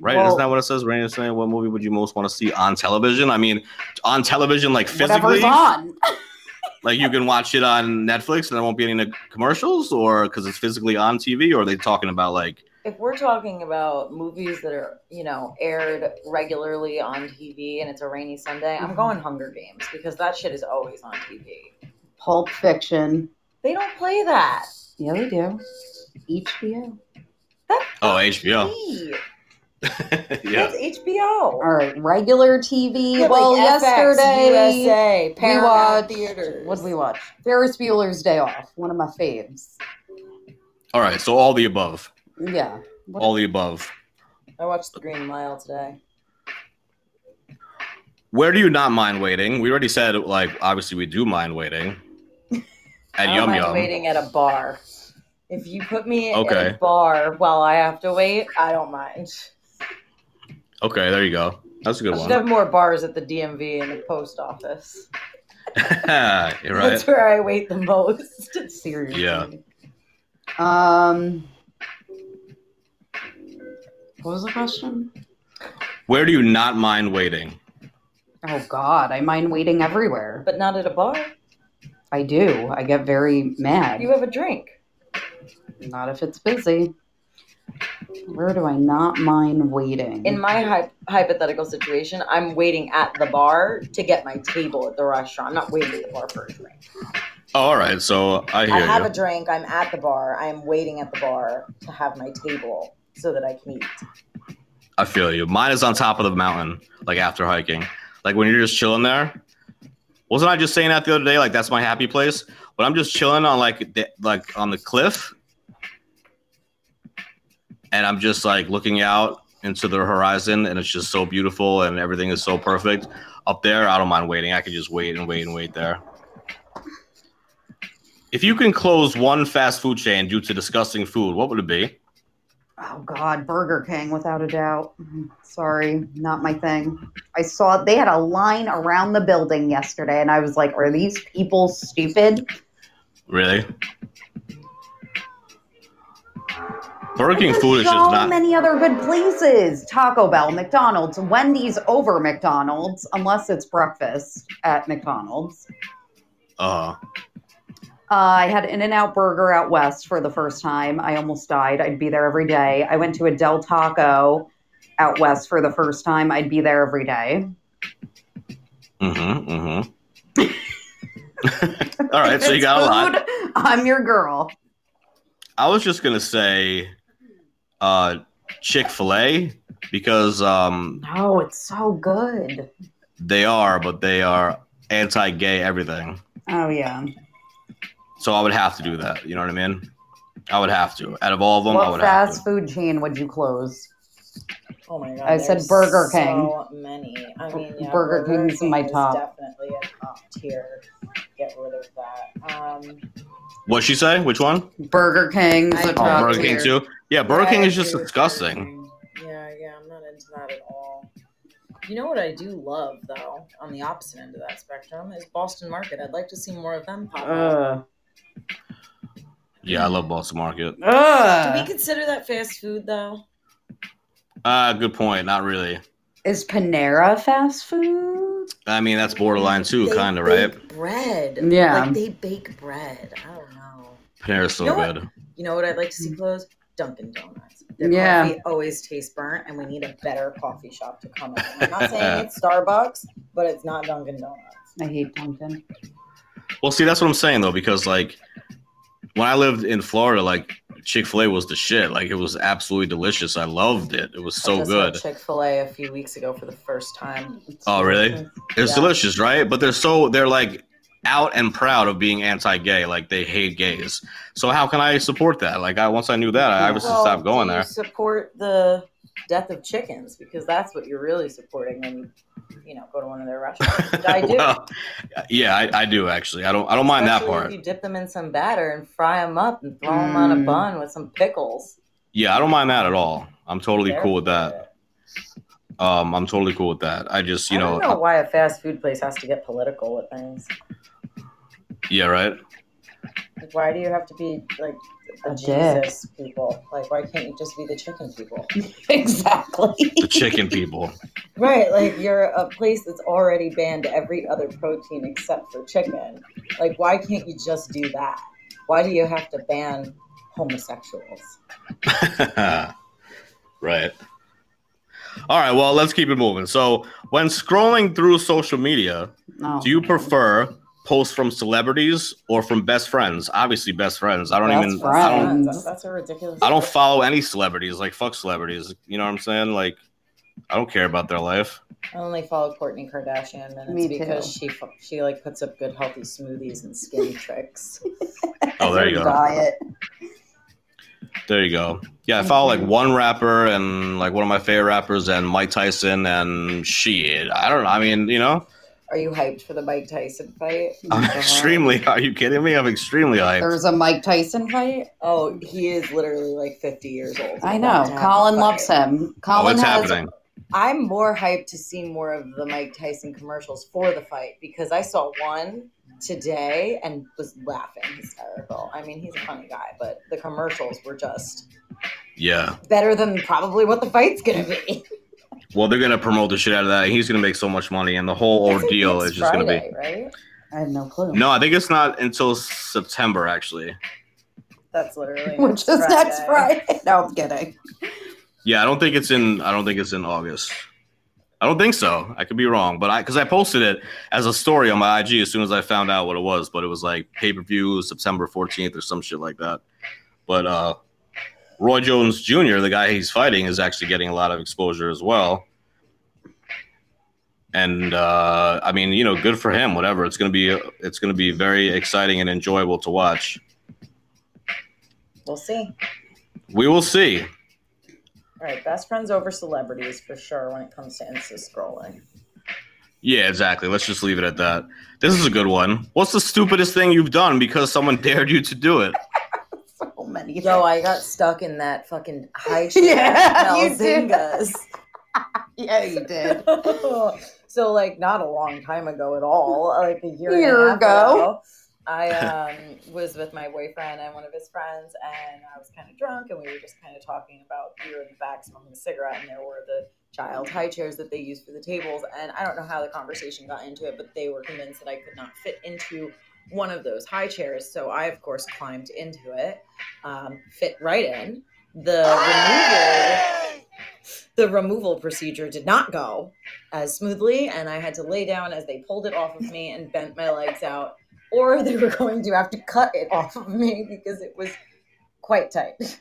C: right?
D: Well-
C: Isn't that what it says? Rain is saying, what movie would you most want to see on television? I mean, on television, like physically,
D: on.
C: like you can watch it on Netflix and there won't be any commercials, or because it's physically on TV, or are they talking about like,
G: If we're talking about movies that are, you know, aired regularly on TV and it's a rainy Sunday, I'm
D: Mhm.
G: going Hunger Games because that shit is always on TV.
D: Pulp Fiction.
G: They don't play that.
D: Yeah, they do. HBO.
G: That
C: oh HBO?
G: TV.
C: yeah.
G: That's HBO.
D: All right, regular TV.
G: Yeah,
D: well,
G: like FX,
D: yesterday
G: USA, Paramount
D: watched-
G: Theaters.
D: what did we watch? Ferris Bueller's Day Off, one of my faves.
C: All right. So all the above.
D: Yeah. What-
C: All the above.
G: I watched The Green Mile today.
C: Where do you not mind waiting? We already said like obviously we do mind waiting. At
G: I don't
C: Yum
G: mind
C: Yum.
G: waiting at a bar. If you put me
C: Okay.
G: at a bar while I have to wait, I don't mind.
C: Okay, there you go. That's a good
G: I should
C: one.
G: have more bars at the DMV and the post office.
C: You're right.
G: That's where I wait the most.
D: Seriously.
C: Yeah.
D: Um. What was the question?
C: Where do you not mind waiting?
D: Oh God, I mind waiting everywhere.
G: But not at a bar.
D: I do. I get very mad.
G: You have a drink.
D: Not if it's busy. Where do I not mind waiting?
G: In my hy- hypothetical situation, I'm waiting at the bar to get my table at the restaurant. I'm not waiting at the bar for a drink.
C: Oh, all right. So I hear
G: I have
C: you.
G: a drink. I'm at the bar. I am waiting at the bar to have my table so that I can eat.
C: I feel you. Mine is on top of the mountain, like after hiking. Like when you're just chilling there. Wasn't I just saying that the other day? Like that's my happy place. When I'm just chilling on like the, like on the cliff, and I'm just like looking out into the horizon, and it's just so beautiful, and everything is so perfect up there. I don't mind waiting. I could just wait and wait and wait there. If you can close one fast food chain due to disgusting food, what would it be?
D: Oh God, Burger King, without a doubt. Sorry, not my thing. I saw they had a line around the building yesterday, and I was like, "Are these people stupid?"
C: Really? Burger King food is
D: so
C: just not.
D: many other good places: Taco Bell, McDonald's, Wendy's over McDonald's, unless it's breakfast at McDonald's.
C: Uh,
D: Uh, I had In N Out Burger out west for the first time. I almost died. I'd be there every day. I went to a Del Taco out west for the first time. I'd be there every day.
C: mm-hmm, mm-hmm. All right, so you got a lot.
D: I'm your girl.
C: I was just gonna say, uh, Chick Fil A because um
D: Oh, it's so good.
C: they are, but they are anti-gay everything.
D: Oh yeah.
C: So I would have to do that. You know what I mean? I would have to. Out of all of them, I
D: What
C: would have
D: fast
C: to.
D: food chain would you close?
G: Oh my god!
D: I said
G: there's
D: Burger King.
G: So many. I mean, yeah,
D: Burger King's in my
G: King is
D: top.
G: Definitely a top tier. Get rid of that. Um,
C: What'd she say? Which one?
D: Burger King.
C: Oh,
D: top
C: Burger King too. Yeah, Burger
G: yeah,
C: King is just disgusting.
G: Yeah, yeah, I'm not into that at all. You know what I do love though, on the opposite end of that spectrum, is Boston Market. I'd like to see more of them pop up.
D: Ugh.
C: Yeah, I love Boston Market.
G: Do we consider that fast food though?
C: Uh, good point. Not really.
D: Is Panera fast food?
C: I mean, that's borderline too, kind of, right?
G: Bread.
D: Yeah.
G: Like they bake bread. I don't know.
C: Panera's so
G: You know what?
C: good.
G: You know what I'd like to see close? Dunkin' Donuts. Their
D: Yeah.
G: coffee always tastes burnt, and we need a better coffee shop to come in. I'm not saying it's Starbucks, but it's not Dunkin' Donuts.
D: I hate Dunkin'.
C: Well, see, that's what I'm saying though, because like when I lived in Florida, like Chick Fil A was the shit. Like it was absolutely delicious. I loved it. It was so good.
G: Chick Fil A a few weeks ago for the first time.
C: Oh, really? It's
G: Yeah.
C: delicious, right? But they're so they're like out and proud of being anti-gay. Like they hate gays. So how can I support that? Like I once I knew that, I obviously
G: Well,
C: stopped going there.
G: Support the death of chickens because that's what you're really supporting when you, you know, go to one of their restaurants. I do.
C: well, yeah, I, I do actually. I don't I don't mind that part.
G: If you dip them in some batter and fry them up and throw them on a
D: Mm.
G: bun with some pickles.
C: Yeah, I don't mind that at all. I'm totally
G: There
C: cool with that. Um, I'm totally cool with that. I just you
G: I
C: know,
G: don't know why a fast food place has to get political with things.
C: yeah, right.
G: Like, why do you have to be like the
D: A dick.
G: Jesus people? Like, why can't you just be the chicken people?
D: exactly.
C: The chicken people.
G: Right, like you're a place that's already banned every other protein except for chicken. Like, why can't you just do that? Why do you have to ban homosexuals?
C: right. All right. Well, let's keep it moving. So, when scrolling through social media,
D: No.
C: do you prefer posts from celebrities or from best friends. Obviously, best friends. I don't
D: Best
C: even. I
D: friends.
C: don't.
G: That's, that's a ridiculous.
C: I don't follow any celebrities. Like fuck celebrities. You know what I'm saying? Like, I don't care about their life.
G: I only follow Kourtney Kardashian, and
D: Me
G: because
D: too.
G: she she like puts up good healthy smoothies and skin tricks.
C: Oh, there you go.
D: Diet.
C: There you go. Yeah, I follow like one rapper and like one of my favorite rappers and Mike Tyson and shit. I don't know. I mean, you know,
G: Are you hyped for the Mike Tyson fight?
C: I'm extremely. Are you kidding me? I'm extremely hyped.
D: There's a Mike Tyson fight.
G: Oh, he is literally like 50 years old.
D: I know. Colin loves
G: fight.
D: him.
C: Oh,
D: Colin
C: it's
D: has
C: happening.
G: I'm more hyped to see more of the Mike Tyson commercials for the fight because I saw one today and was laughing hysterical. I mean, he's a funny guy, but the commercials were just
C: Yeah.
G: better than probably what the fight's gonna be.
C: Well, they're gonna promote the shit out of that. He's gonna make so much money, and the whole ordeal is just gonna be.
G: right.
D: I have no clue.
C: No, I think it's not until September. Actually,
G: That's literally
D: Which is next Friday. No, I'm kidding.
C: yeah, I don't think it's in. I don't think it's in August. I don't think so. I could be wrong, but I because I posted it as a story on my IG as soon as I found out what it was. But it was like pay per view September 14th or some shit like that. But uh, Roy Jones Jr., the guy he's fighting, is actually getting a lot of exposure as well. And uh, I mean, you know, good for him. Whatever. It's gonna be. It's gonna be very exciting and enjoyable to watch.
G: We'll see.
C: We will see.
G: All right, best friends over celebrities for sure when it comes to Insta scrolling.
C: Yeah, exactly. Let's just leave it at that. This is a good one. What's the stupidest thing you've done because someone dared you to do it?
D: So many.
G: Yo, I got stuck in that fucking high chair
D: Yeah, you
G: at
D: did. Yeah, you did.
G: so like not a long time ago at all, like a year,
D: Year
G: and
D: ago.
G: ago. I um, was with my boyfriend and one of his friends, and I was kind of drunk, and we were just kind of talking about we were in the back smoking a cigarette, and there were the child high chairs that they use for the tables, and I don't know how the conversation got into it, but they were convinced that I could not fit into one of those high chairs, so I of course climbed into it, um, fit right in. The removal the removal procedure did not go as smoothly and i had to lay down as they pulled it off of me and bent my legs out or they were going to have to cut it off of me because it was quite tight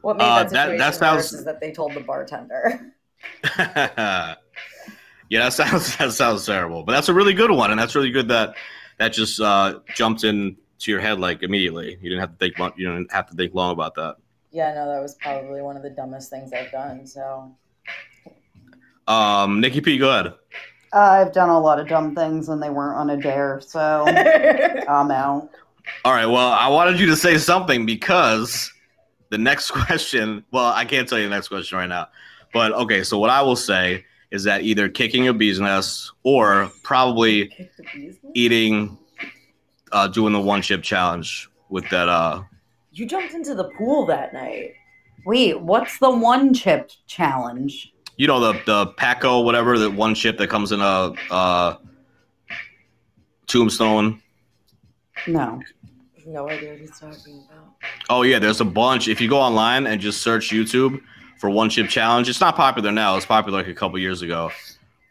G: what made
C: Uh,
G: that
C: that-
G: situation
C: that sounds-
G: worse is that they told the bartender
C: yeah, that sounds that sounds terrible, but that's a really good one, and that's really good that that just uh, jumped into your head like immediately. You didn't have to think. mu- You didn't have to think long about that.
G: yeah no that was probably one of the dumbest things i've done so
C: Um, Nikki P, go ahead.
D: I've done a lot of dumb things and they weren't on a dare, so I'm out.
C: All right. Well, I wanted you to say something because the next question. Well, I can't tell you the next question right now, but okay. So what I will say is that either kicking your bee's nest or probably
G: Kick the bees nest?
C: eating, uh, doing the one chip challenge with that. Uh,
G: you jumped into the pool that night
D: Wait, what's the one chip challenge?
C: you know the the Paco whatever the one chip that comes in a uh, tombstone.
D: No.
G: no idea what he's talking about
C: Oh yeah, there's a bunch. If you go online and just search YouTube for one chip challenge, it's not popular now. It's popular like a couple years ago,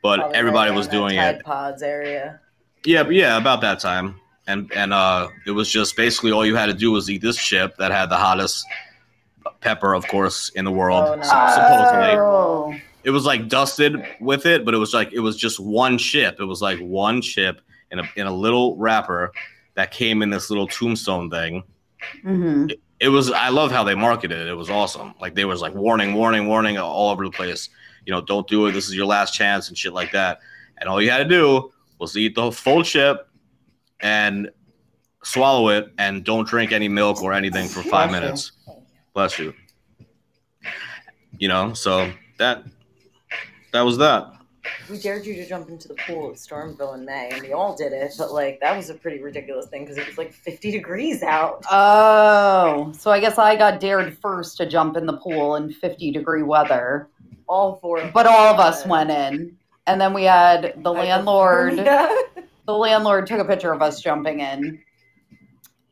C: but
G: Probably
C: everybody
G: right
C: was doing it.
G: Pods area.
C: Yeah, but yeah, about that time. And and uh it was just basically all you had to do was eat this chip that had the hottest pepper, of course, in the world.
G: Oh, no.
C: supposedly.
D: Oh.
C: It was like dusted with it, but it was like it was just one chip. It was like one chip in a in a little wrapper that came in this little tombstone thing.
D: hmm
C: It was I love how they marketed it. It was awesome. Like they was like warning, warning, warning all over the place. You know, don't do it. This is your last chance and shit like that. And all you had to do was eat the full chip and swallow it and don't drink any milk or anything for five
D: Bless you.
C: minutes. Bless you. You know, so that that was that.
G: We dared you to jump into the pool at Stormville in May, and we all did it. But like, that was a pretty ridiculous thing because it was like 50 degrees out.
D: Oh, so I guess I got dared first to jump in the pool in 50 degree weather,
G: All four.
D: but all of us went in. And then we had the landlord. The landlord took a picture of us jumping in,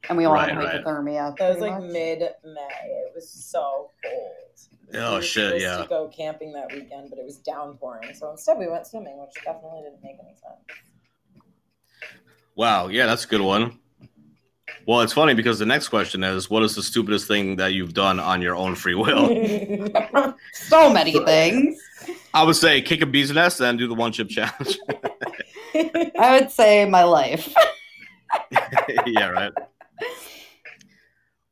D: and we all
C: Right,
D: had
C: right.
D: hypothermia.
G: That was like mid May. It was so cold. It We
C: Oh
G: were
C: shit,
G: supposed
C: yeah.
G: To go camping that weekend, but it was downpouring, so instead we went swimming, which definitely didn't make any sense.
C: Wow, yeah, that's a good one. Well, it's funny because the next question is, what is the stupidest thing that you've done on your own free will?
D: so many things.
C: I would say kick a bee's nest and do the one chip challenge.
D: I would say my life.
C: yeah, right.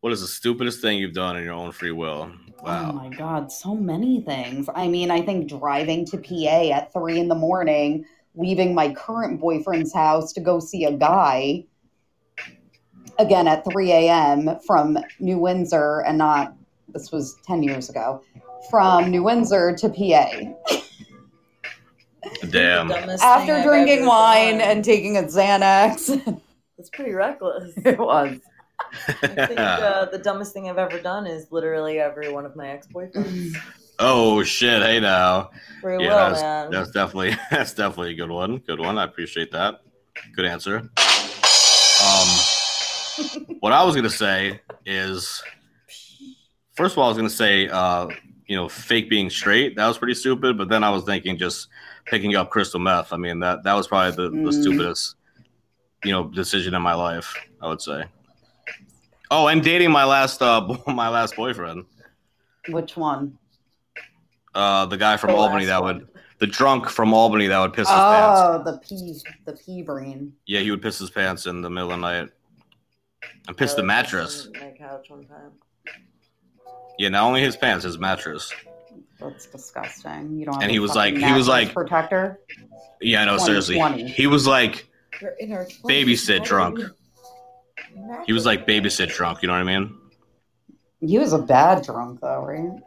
C: What is the stupidest thing you've done in your own free will?
D: Oh
C: Wow.
D: my god, so many things. I mean, I think driving to PA at three in the morning, leaving my current boyfriend's house to go see a guy again at 3 a.m. from New Windsor and not this was 10 years ago from New Windsor to PA
C: Damn.
D: After
G: I've
D: drinking wine
G: done.
D: and taking a Xanax.
G: It's pretty reckless.
D: it was.
G: I think uh, the dumbest thing I've ever done is literally every one of my ex-boyfriends.
C: oh shit! Hey now.
G: Free
C: Yeah,
G: will,
C: that's,
G: man.
C: that's definitely that's definitely a good one. Good one. I appreciate that. Good answer. Um, what I was gonna say is, first of all, I was gonna say, uh, you know, fake being straight. That was pretty stupid. But then I was thinking just picking up crystal meth. I mean, that that was probably the, the
D: Mm.
C: stupidest, you know, decision in my life. I would say. Oh, and dating my last uh my last boyfriend,
D: Which one?
C: uh, the guy from
G: The
C: Albany that
G: one.
C: would the drunk from Albany that would piss his pants.
D: Oh, the pee the pea brain.
C: Yeah, he would piss his pants in the middle of the night and piss the mattress.
G: My couch one time.
C: Yeah, not only his pants, his mattress.
D: That's disgusting. You don't. Have
C: And he was like- he was like-
D: protector.
C: Yeah, no, seriously. He was like
G: We're in our
C: babysit drunk.
G: what?
C: He was like babysit drunk. You know what I mean?
D: He was a bad drunk though, right?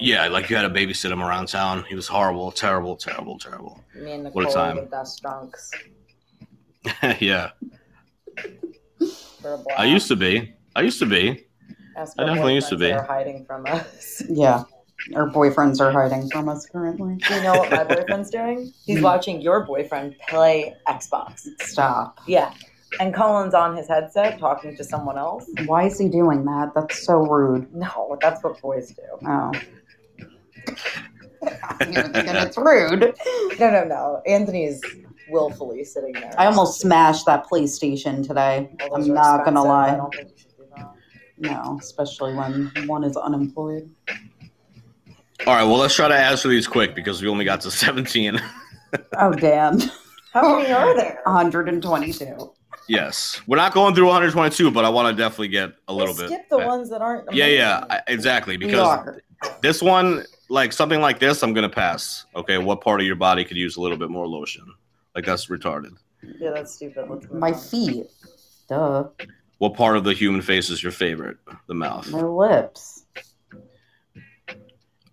C: Yeah, like you had to babysit him around town. He was horrible, terrible, terrible, terrible.
G: Me and
C: What a
G: Nicole
C: time.
G: were the best drunks.
C: yeah,
G: For a
C: I used to be. I used to be.
G: Ask
C: I definitely used to be.
G: that Are hiding from us.
D: Yeah. Our boyfriends are hiding from us currently.
G: Do you know what my boyfriend's doing? He's hmm. watching your boyfriend play Xbox.
D: Stop.
G: Yeah. And Colin's on his headset talking to someone else.
D: Why is he doing that? That's so rude.
G: No, that's what boys do.
D: Oh. You're thinking it's rude.
G: No, no, no. Anthony's willfully sitting there.
D: I almost smashed that PlayStation today.
G: Those
D: I'm not gonna lie.
G: I don't think you should do that.
D: No, especially when one is unemployed.
C: All right, well, let's try to answer these quick because we only got to 17.
D: Oh damn.
G: How many are there?
D: 122.
C: yes, we're not going through 122, but I want to definitely get a
G: We'll
C: little bit.
G: skip the ones that aren't.
C: Yeah, yeah, exactly. Because this one, like something like this, I'm gonna pass. Okay, what part of your body could use a little bit more lotion? Like that's retarded.
G: Yeah, that's stupid. Let's
D: My
G: on.
D: feet. Duh.
C: What part of the human face is your favorite? The mouth.
D: My lips.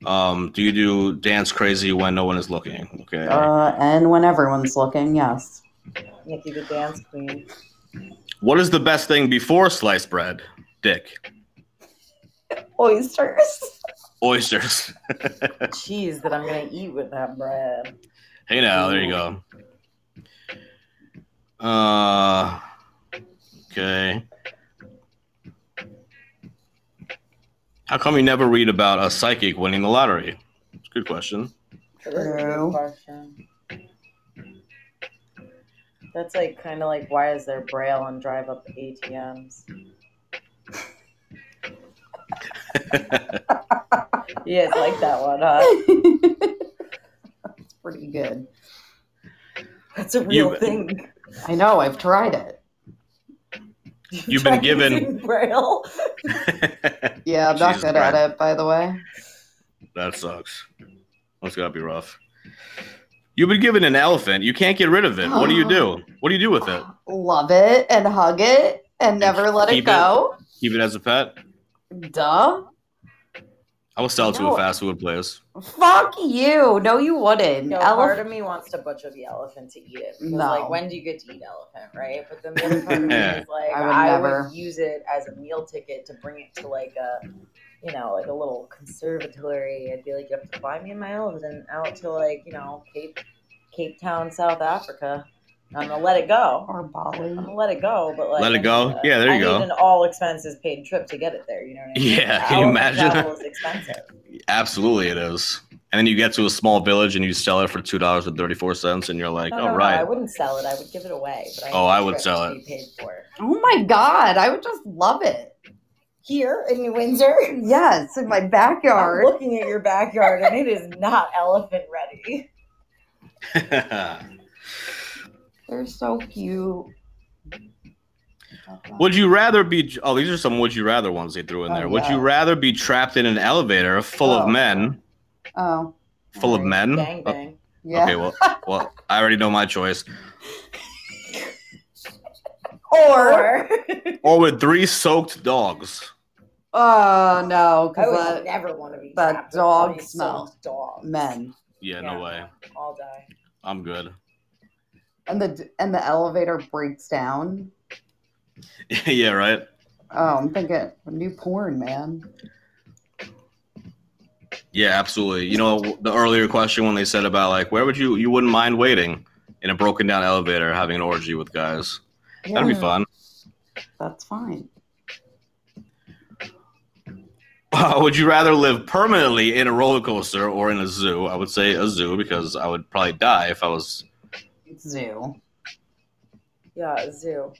C: Um, do you do dance crazy when no one is looking? Okay.
D: Uh, and when everyone's looking, yes.
G: Nikki the dance queen.
C: What is the best thing before sliced bread? Dick.
D: Oysters.
C: Oysters.
G: Cheese that I'm gonna eat with that bread.
C: hey now, there you go. Uh, okay. How come you never read about a psychic winning the lottery? It's a good question.
G: That's
D: True.
G: question. That's like kind of like why is there braille on drive up ATMs? You guys like that one, huh?
D: It's pretty good.
G: That's a real
C: You-
G: thing.
D: I know, I've tried it.
C: You've been given-
G: braille.
D: Yeah, I'm not
C: Jesus
D: good at it, by the way.
C: that sucks. That's gotta be rough. You've been given an elephant. You can't get rid of it. What do you do? What do you do with it?
D: Love it and hug it and never let it
C: keep it?
D: go.
C: Keep it as a pet?
D: Duh.
C: I will sell it to
D: No.
C: a fast food place.
D: Fuck you. No, you wouldn't.
G: No,
D: Elef-
G: part of me wants to butcher the elephant to eat it.
D: No.
G: like, when do you get to eat elephant, right? But then the other part of me is like,
D: I
G: I
D: would
G: would, use it as a meal ticket to bring it to like a, you know, like a little conservatory. I'd be like, you have to fly me and my elephant out to like, you know, Cape Cape Town, South Africa. I'm gonna let it go.
D: Or Bali.
G: I'm gonna let it go, but like
C: Let it go?
G: need a-
C: Yeah, there you
G: I
C: go.
G: Need an all expenses paid trip to get it there. You know what I mean?
C: Yeah, can you imagine?
G: Travel is expensive.
C: Absolutely, it is. And then you get to a small village and you sell it for two dollars and thirty four cents, and you're like,
G: No,
C: "All
G: no, no,
C: right."
G: I wouldn't sell it. I would give it away. But I
C: Oh, I would sell it.
G: Paid for
D: Oh my god, I would just love it.
G: here in New Windsor.
D: Yes, in my
G: I'm
D: backyard.
G: looking at your backyard and it is not elephant ready.
D: They're so cute.
C: would you rather be? Oh, these are some would you rather ones they threw in
D: Oh,
C: there. Would you rather be trapped in an elevator full of
D: Oh.
C: men,
D: Oh,
C: full of men?
G: Bang bang.
D: Oh, yeah.
C: Okay, well, well, I already know my choice.
G: Or
C: Or with three soaked dogs.
D: Oh no,
G: I would
D: because
G: never want to be
D: that
G: trapped with
D: dog smell.
G: soaked dogs.
D: men
C: Yeah,
G: Yeah.
C: no way.
G: I'll die.
C: I'm good.
D: And the and the elevator breaks down.
C: yeah, right.
D: Oh, I'm thinking new porn, man.
C: Yeah, absolutely. You know, the earlier question when they said about like, where would you you wouldn't mind waiting in a broken down elevator having an orgy with guys? That'd be fun.
D: That's fine.
C: Uh, would you rather live permanently in a roller coaster or in a zoo? I would say a zoo because I would probably die if I was.
D: Zoo.
G: Yeah, zoo.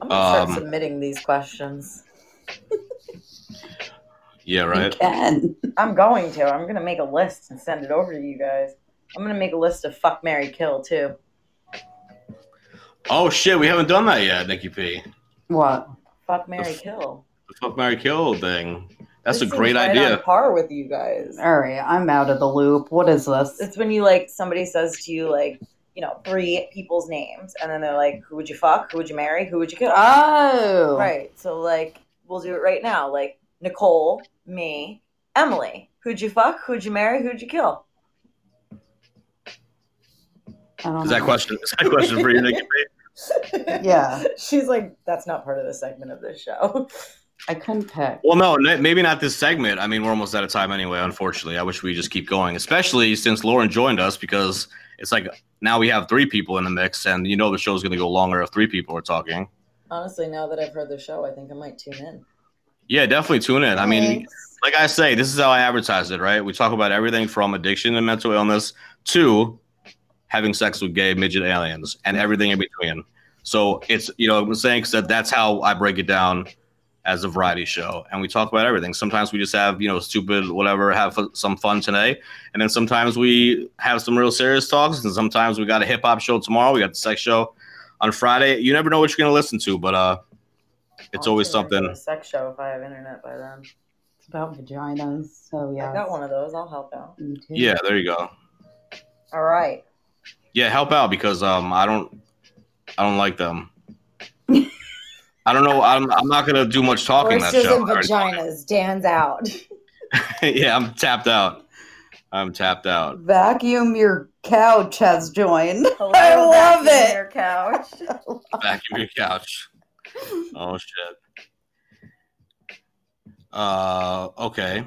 G: I'm gonna start
C: Um,
G: submitting these questions.
C: Yeah,
D: You
C: right.
D: can.
G: I'm going to. I'm gonna make a list and send it over to you guys. I'm gonna make a list of fuck Mary Kill too.
C: Oh shit, we haven't done that yet, Nikki P.
D: What?
G: Fuck Mary
C: f-
G: Kill.
C: The fuck Mary Kill thing. That's
G: This
C: a
G: seems
C: great
G: right
C: idea.
G: On par with you guys.
D: All right, I'm out of the loop. What is this?
G: It's when you like somebody says to you like, you know, three people's names, and then they're like, "Who would you fuck? Who would you marry? Who would you kill?"
D: Oh,
G: Right. So like, we'll do it right now. Like Nicole, me, Emily. Who'd you fuck? Who'd you marry? Who'd you kill?
D: I don't
C: Is that
D: know.
C: question? Is that question for you, Nikki
D: Yeah,
G: She's like, that's not part of the segment of this show.
D: I couldn't pick.
C: Well, no, n- maybe not this segment. I mean, we're almost out of time anyway. Unfortunately, I wish we just keep going, especially since Lauren joined us because it's like now we have three people in the mix, and you know the show's going to go longer if three people are talking.
G: Honestly, now that I've heard the show, I think I might tune in.
C: Yeah, definitely tune in. I mean, like I say, this is how I advertise it, right? We talk about everything from addiction and mental illness to having sex with gay midget aliens and everything in between. So it's you know I'm saying that that's how I break it down as a variety show, and we talk about everything. Sometimes we just have you know stupid whatever, have fu- some fun today, and then sometimes we have some real serious talks, and sometimes we got a hip hop show tomorrow. We got the sex show on Friday. You never know what you're gonna listen to, but uh, it's
G: I'll
C: always
G: tune in for
C: something.
G: the sex show if I have internet by then.
D: It's about vaginas. So yeah,
G: I got one of those. I'll help out.
C: Yeah, there you go.
G: All right.
C: Yeah, help out because um I don't I don't like them. I don't know. I'm I'm not gonna do much talking that
G: Horses
C: show.
G: and vaginas. Dan's out.
C: yeah, I'm tapped out. I'm tapped out.
D: Vacuum your couch has joined.
G: Hello,
D: I love
G: vacuum
D: it.
G: Your couch.
C: Vacuum your couch. Oh shit. Uh okay.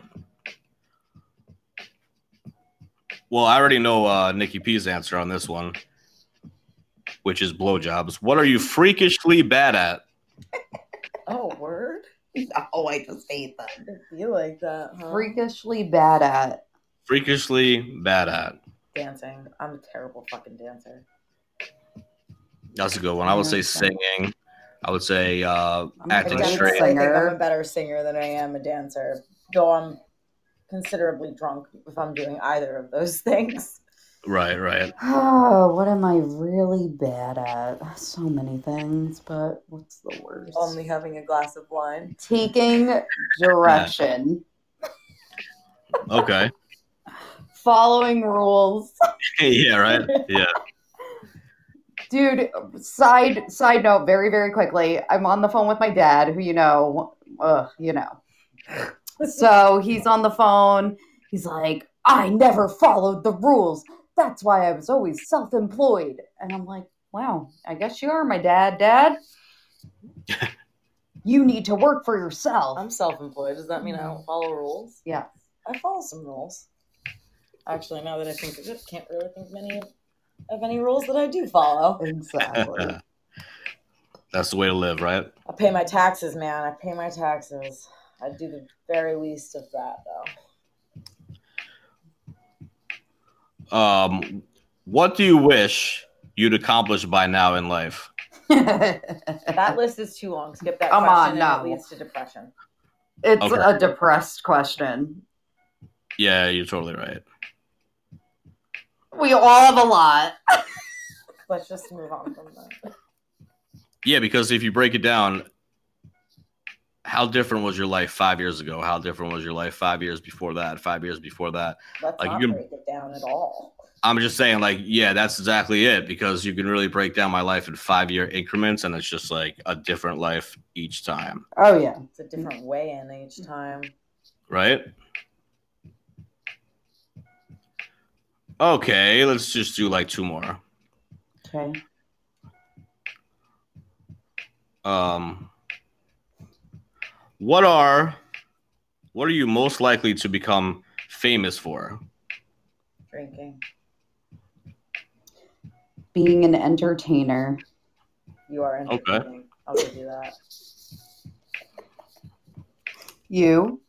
C: Well, I already know uh Nikki P's answer on this one, which is blowjobs. What are you freakishly bad at?
G: Oh, word.
D: Oh, I just hate that.
G: I feel like that. Huh?
D: Freakishly bad at.
C: Freakishly bad at.
G: dancing. I'm a terrible fucking dancer.
C: That's a good one. I would say singing. I would say uh,
D: I'm
C: acting
D: a
G: I
D: good
C: straight.
G: think I'm a better singer than I am a dancer, though I'm considerably drunk if I'm doing either of those things.
C: Right, right.
D: Oh, what am I really bad at? So many things, but what's the worst?
G: Only having a glass of wine.
D: Taking direction,
C: Okay.
D: following rules.
C: yeah, right. Yeah.
D: Dude, side side note, very very quickly. I'm on the phone with my dad, who you know, uh, you know. So he's on the phone. He's like, "I never followed the rules. That's why I was always self-employed." And I'm like, "Wow, I guess you are my dad, Dad. you need to work for yourself."
G: I'm self-employed. Does that mean I don't follow rules?
D: yeah.
G: I follow some rules. Actually, now that I think of it, can't really think of any of any rules that I do follow.
D: Exactly.
C: That's the way to live, right?
G: I pay my taxes, man. I pay my taxes. I do the very least of that, though.
C: Um, what do you wish you'd accomplished by now in life?
G: That list is too long. Skip that
D: Come
G: question.
D: on,
G: and it leads to depression.
D: it's
C: Okay.
D: a depressed question.
C: Yeah, you're totally right.
D: We all have a lot.
G: Let's just move on from that.
C: Yeah, because if you break it down, how different was your life five years ago? How different was your life five years before that? Five years before that?
G: Let's
C: Like,
G: not
C: you can-
G: break it down at all.
C: I'm just saying, like, yeah, that's exactly it. Because you can really break down my life in five year increments, and it's just like a different life each time,
D: Oh yeah.
G: It's a different way in each time.
C: right? Okay, let's just do like two more.
D: Okay.
C: Um, what are what are you most likely to become famous for?
G: Drinking.
D: Being an entertainer.
G: You are entertaining.
C: Okay.
G: entertaining. I'll give you that.
D: You.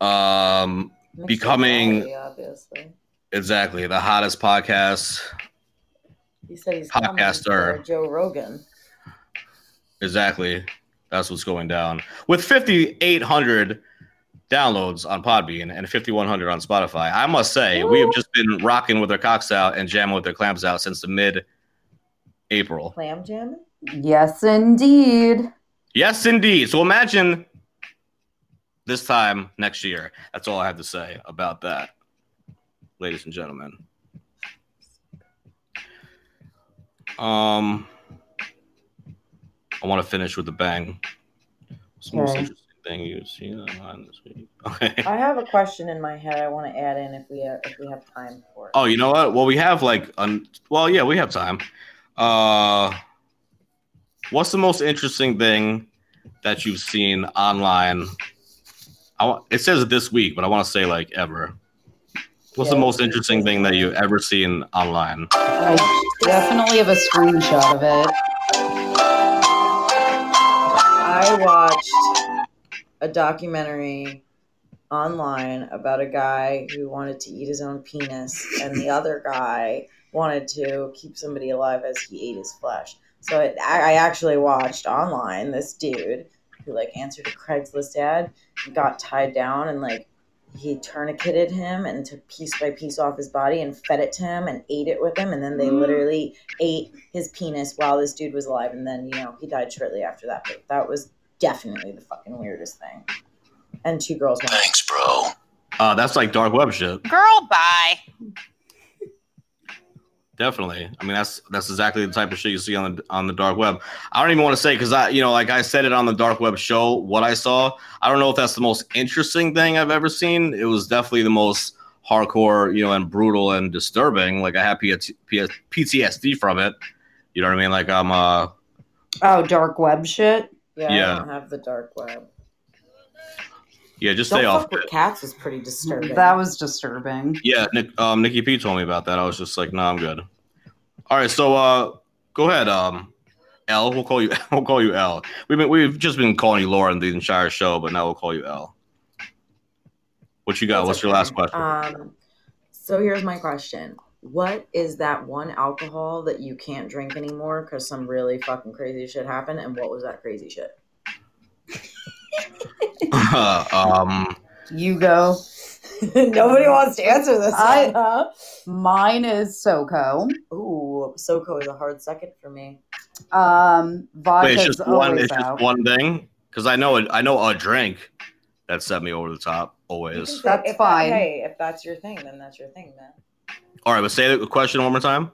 C: Um,
G: Mixed
C: Becoming-
G: reality, obviously.
C: exactly the hottest podcast.
G: He said he's coming
C: Podcaster.
G: Joe Rogan.
C: Exactly, that's what's going down with 5,800 downloads on Podbean and 5,100 on Spotify. I must say, we have just been rocking with our cocks out and jamming with our clams out since the mid April.
G: Clam jamming?
D: Yes, indeed.
C: Yes, indeed. So imagine this time next year. That's all I have to say about that, ladies and gentlemen. Um, I want to finish with a bang. What's the most
D: Okay.
C: interesting thing you've seen online this week? Okay.
G: I have a question in my head I want to add in if we have, if we have time for it.
C: Oh, you know what? Well, we have like, un- well, yeah, we have time. Uh, what's the most interesting thing that you've seen online? I wa- it says this week, but I want to say like ever. What's the most interesting thing that you've ever seen online?
D: I definitely have a screenshot of it.
G: I watched a documentary online about a guy who wanted to eat his own penis, and the other guy wanted to keep somebody alive as he ate his flesh. So it, I I actually watched online this dude who like answered a Craigslist ad, and got tied down, and like he tourniqueted him and took piece by piece off his body and fed it to him and ate it with him, and then they literally ate his penis while this dude was alive, and then you know he died shortly after that. But that was definitely the fucking weirdest thing. And two girls went.
F: Thanks, bro.
C: Uh, that's like dark web shit.
E: Girl, bye.
C: Definitely. I mean, that's that's exactly the type of shit you see on the on the dark web. I don't even want to say because I, you know, like I said it on the dark web show, what I saw. I don't know if that's the most interesting thing I've ever seen. It was definitely the most hardcore, you know, and brutal and disturbing. Like I have P- P- PTSD from it. You know what I mean? Like I'm uh
D: Oh, dark web shit.
G: Yeah,
C: Yeah.
G: I don't have the dark web.
C: yeah, just
G: Don't
C: stay off
G: fuck with cats was pretty disturbing.
D: That was disturbing.
C: Yeah, Nick, um, Nikki P told me about that. I was just like, no, I'm good. All right, so uh, go ahead, um, L. We'll call you. We'll call you L. We've been we've just been calling you Lauren the entire show, but now we'll call you L. What you got?
G: That's
C: What's your last question?
G: Um, so here's my question: What is that one alcohol that you can't drink anymore because some really fucking crazy shit happened? And what was that crazy shit?
C: um,
D: You go.
G: Nobody wants to answer this.
D: I-
G: one, huh?
D: Mine is SoCo.
G: Ooh, SoCo is a hard second for me.
D: Um,
C: wait, it's just one. It's
D: out.
C: just one thing because I know it. I know a drink that set me over the top always.
D: That's
G: if that-
D: fine.
G: hey, if that's your thing, then that's your thing, man.
C: All right, but say the question one more time.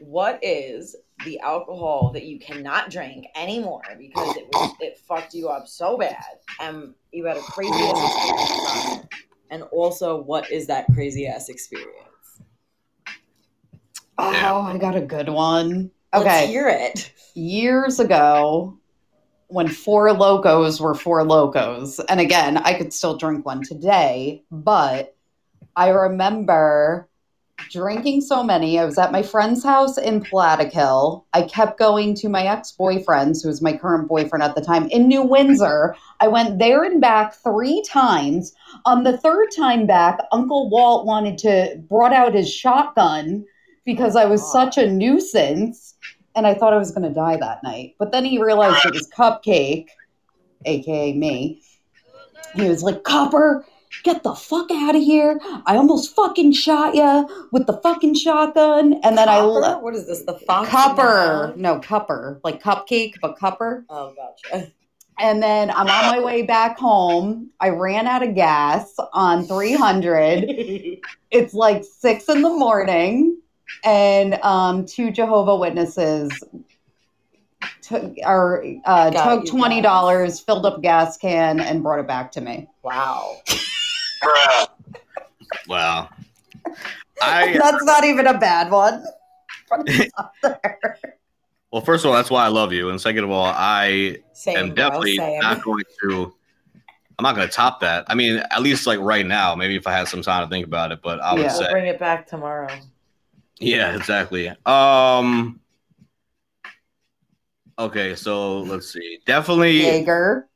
G: What is the alcohol that you cannot drink anymore because it was, it fucked you up so bad and you had a crazy ass experience on it? And also, what is that crazy ass experience?
D: Oh,
C: Yeah.
D: I got a good one.
G: Let's
D: Okay.
G: hear it.
D: years ago when Four Lokos were Four Lokos and again i could still drink one today but I remember drinking so many. I was at my friend's house in Plattekill. I kept going to my ex boyfriend's, who was my current boyfriend at the time, in New Windsor. I went there and back three times. On the third time back, Uncle Walt wanted to, brought out his shotgun because I was such a nuisance. And I thought I was going to die that night. But then he realized it was Cupcake, aka me. He was like, Copper, get the fuck out of here. I almost fucking shot you with the fucking shotgun. And then I
G: Copper?
D: le-
G: what is this? The fox? in the
D: Cupper.
G: hound?
D: No, Cupper. Like cupcake, but Cupper.
G: Oh, gotcha.
D: And then I'm on my way back home. I ran out of gas on 300. It's like six in the morning, and um, two Jehovah Witnesses took or uh, took twenty dollars, filled up a gas can, and brought it back to me.
G: wow.
C: Wow. I
D: That's not even a bad one. But it's up there.
C: well, first of all, that's why I love you, and second of all, I
G: Same,
C: am definitely
G: same.
C: not going to. I'm not going to top that. I mean, at least like right now. Maybe if I had some time to think about it, but I would
D: Yeah.
C: say,
G: bring it back tomorrow.
C: Yeah, exactly. Um. Okay, so let's see. Definitely.
D: Jaeger.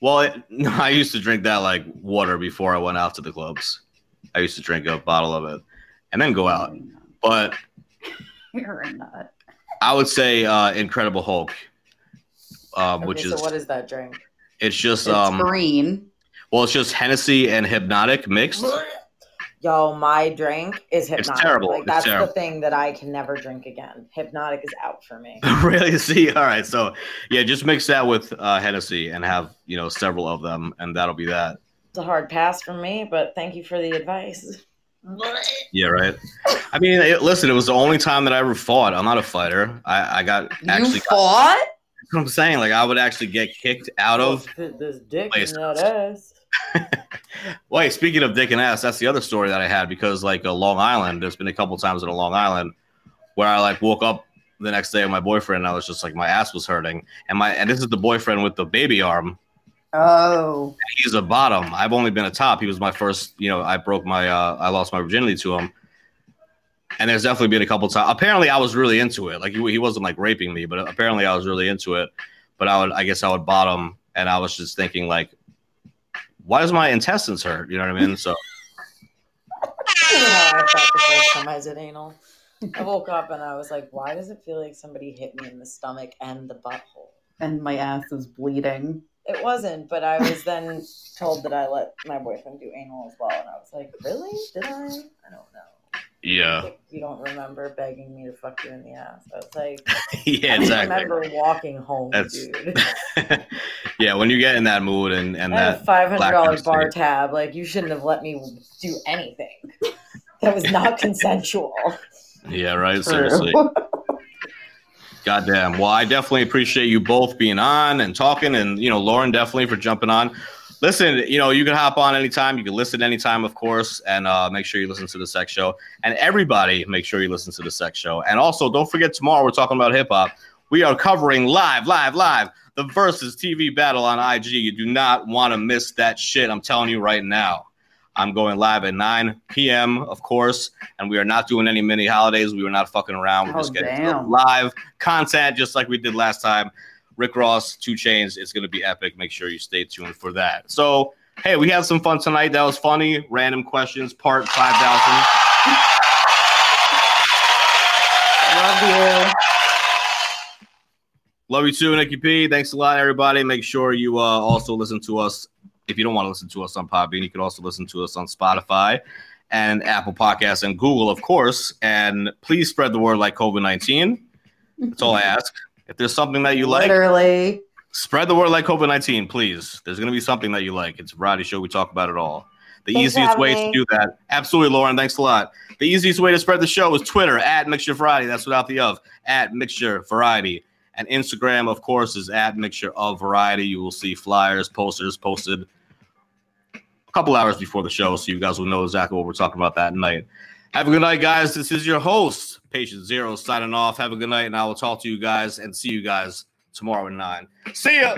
C: Well, it, I used to drink that like water before I went out to the clubs. I used to drink a bottle of it and then go out. But
D: You're a nut.
C: I would say uh, Incredible Hulk, um, which
G: okay,
C: is
G: so what is that drink?
C: it's just
D: It's
C: um
D: green.
C: well it's just Hennessy and Hpnotiq mixed.
G: Yo, my drink is Hpnotiq.
C: It's
G: Hpnotiq.
C: terrible.
G: Like
C: It's
G: that's
C: terrible.
G: the thing that I can never drink again. Hpnotiq is out for me.
C: really? See, all right. So yeah, just mix that with uh, Hennessy and have you know several of them, and that'll be that.
G: It's a hard pass for me, but thank you for the advice.
C: Yeah, right. I mean, it, listen, it was the only time that I ever fought. I'm not a fighter. I, I got actually.
D: you
C: got-
D: fought?
C: that's what I'm saying, like I would actually get kicked out of
G: Put this dick
C: places. Wait, speaking of dick and ass, that's the other story that I had because like a Long Island, there's been a couple times in a Long Island where I like woke up the next day with my boyfriend and I was just like my ass was hurting. And my and this is the boyfriend with the baby arm.
D: Oh.
C: He's a bottom. I've only been a top. He was my first, you know, I broke my uh I lost my virginity to him. And there's definitely been a couple times. Apparently I was really into it. Like he, he wasn't like raping me, but apparently I was really into it. But I would I guess I would bottom and I was just thinking like why does my intestines hurt? You know what I mean? So
G: You I felt the first time I did anal. I woke up and I was like, why does it feel like somebody hit me in the stomach and the butthole?
D: And my ass is bleeding.
G: It wasn't, but I was then told that I let my boyfriend do anal as well, and I was like, really? Did I? I don't know.
C: Yeah.
G: Like, you don't remember begging me to fuck you in the ass. I was like,
C: yeah,
G: I
C: exactly.
G: remember walking home,
C: That's-
G: dude.
C: yeah, when you get in that mood and and
G: I
C: that
G: five hundred dollar bar tab. Like you shouldn't have let me do anything. That was not consensual.
C: yeah, right. Seriously, goddamn. Well, I definitely appreciate you both being on and talking, and you know, Lauren definitely for jumping on. Listen, you know, you can hop on anytime. You can listen anytime, of course, and uh, make sure you listen to the Sex Show. And everybody, make sure you listen to the Sex Show. And also, don't forget tomorrow we're talking about hip hop. We are covering live, live, live the Verzuz TV battle on IG. You do not want to miss that shit. I'm telling you right now. I'm going live at 9 p.m., of course, and we are not doing any mini holidays. We were not fucking around. We're
D: Oh,
C: just getting live content, just like we did last time. Rick Ross, 2 Chainz. It's going to be epic. Make sure you stay tuned for that. So, hey, we had some fun tonight. That was funny. Random questions, part 5,000.
D: Love you. All.
C: Love you too, Nikki P. Thanks a lot, everybody. Make sure you uh, also listen to us. If you don't want to listen to us on Podbean, you can also listen to us on Spotify and Apple Podcasts and Google, of course. And please spread the word like COVID 19. That's all I ask. If there's something that you like,
D: Literally.
C: spread the word like COVID 19, please. There's going to be something that you like. It's a variety show. We talk about it all. The
G: Thanks
C: easiest way
G: me.
C: to do that, absolutely, Lauren. Thanks a lot. The easiest way to spread the show is Twitter at Mixture Variety. That's without the of at Mixture Variety. And Instagram, of course, is at Mixture of Variety. You will see flyers, posters posted a couple hours before the show, so you guys will know exactly what we're talking about that night. Have a good night, guys. This is your host, Patient Zero, signing off. Have a good night, and I will talk to you guys and see you guys tomorrow at nine. See ya.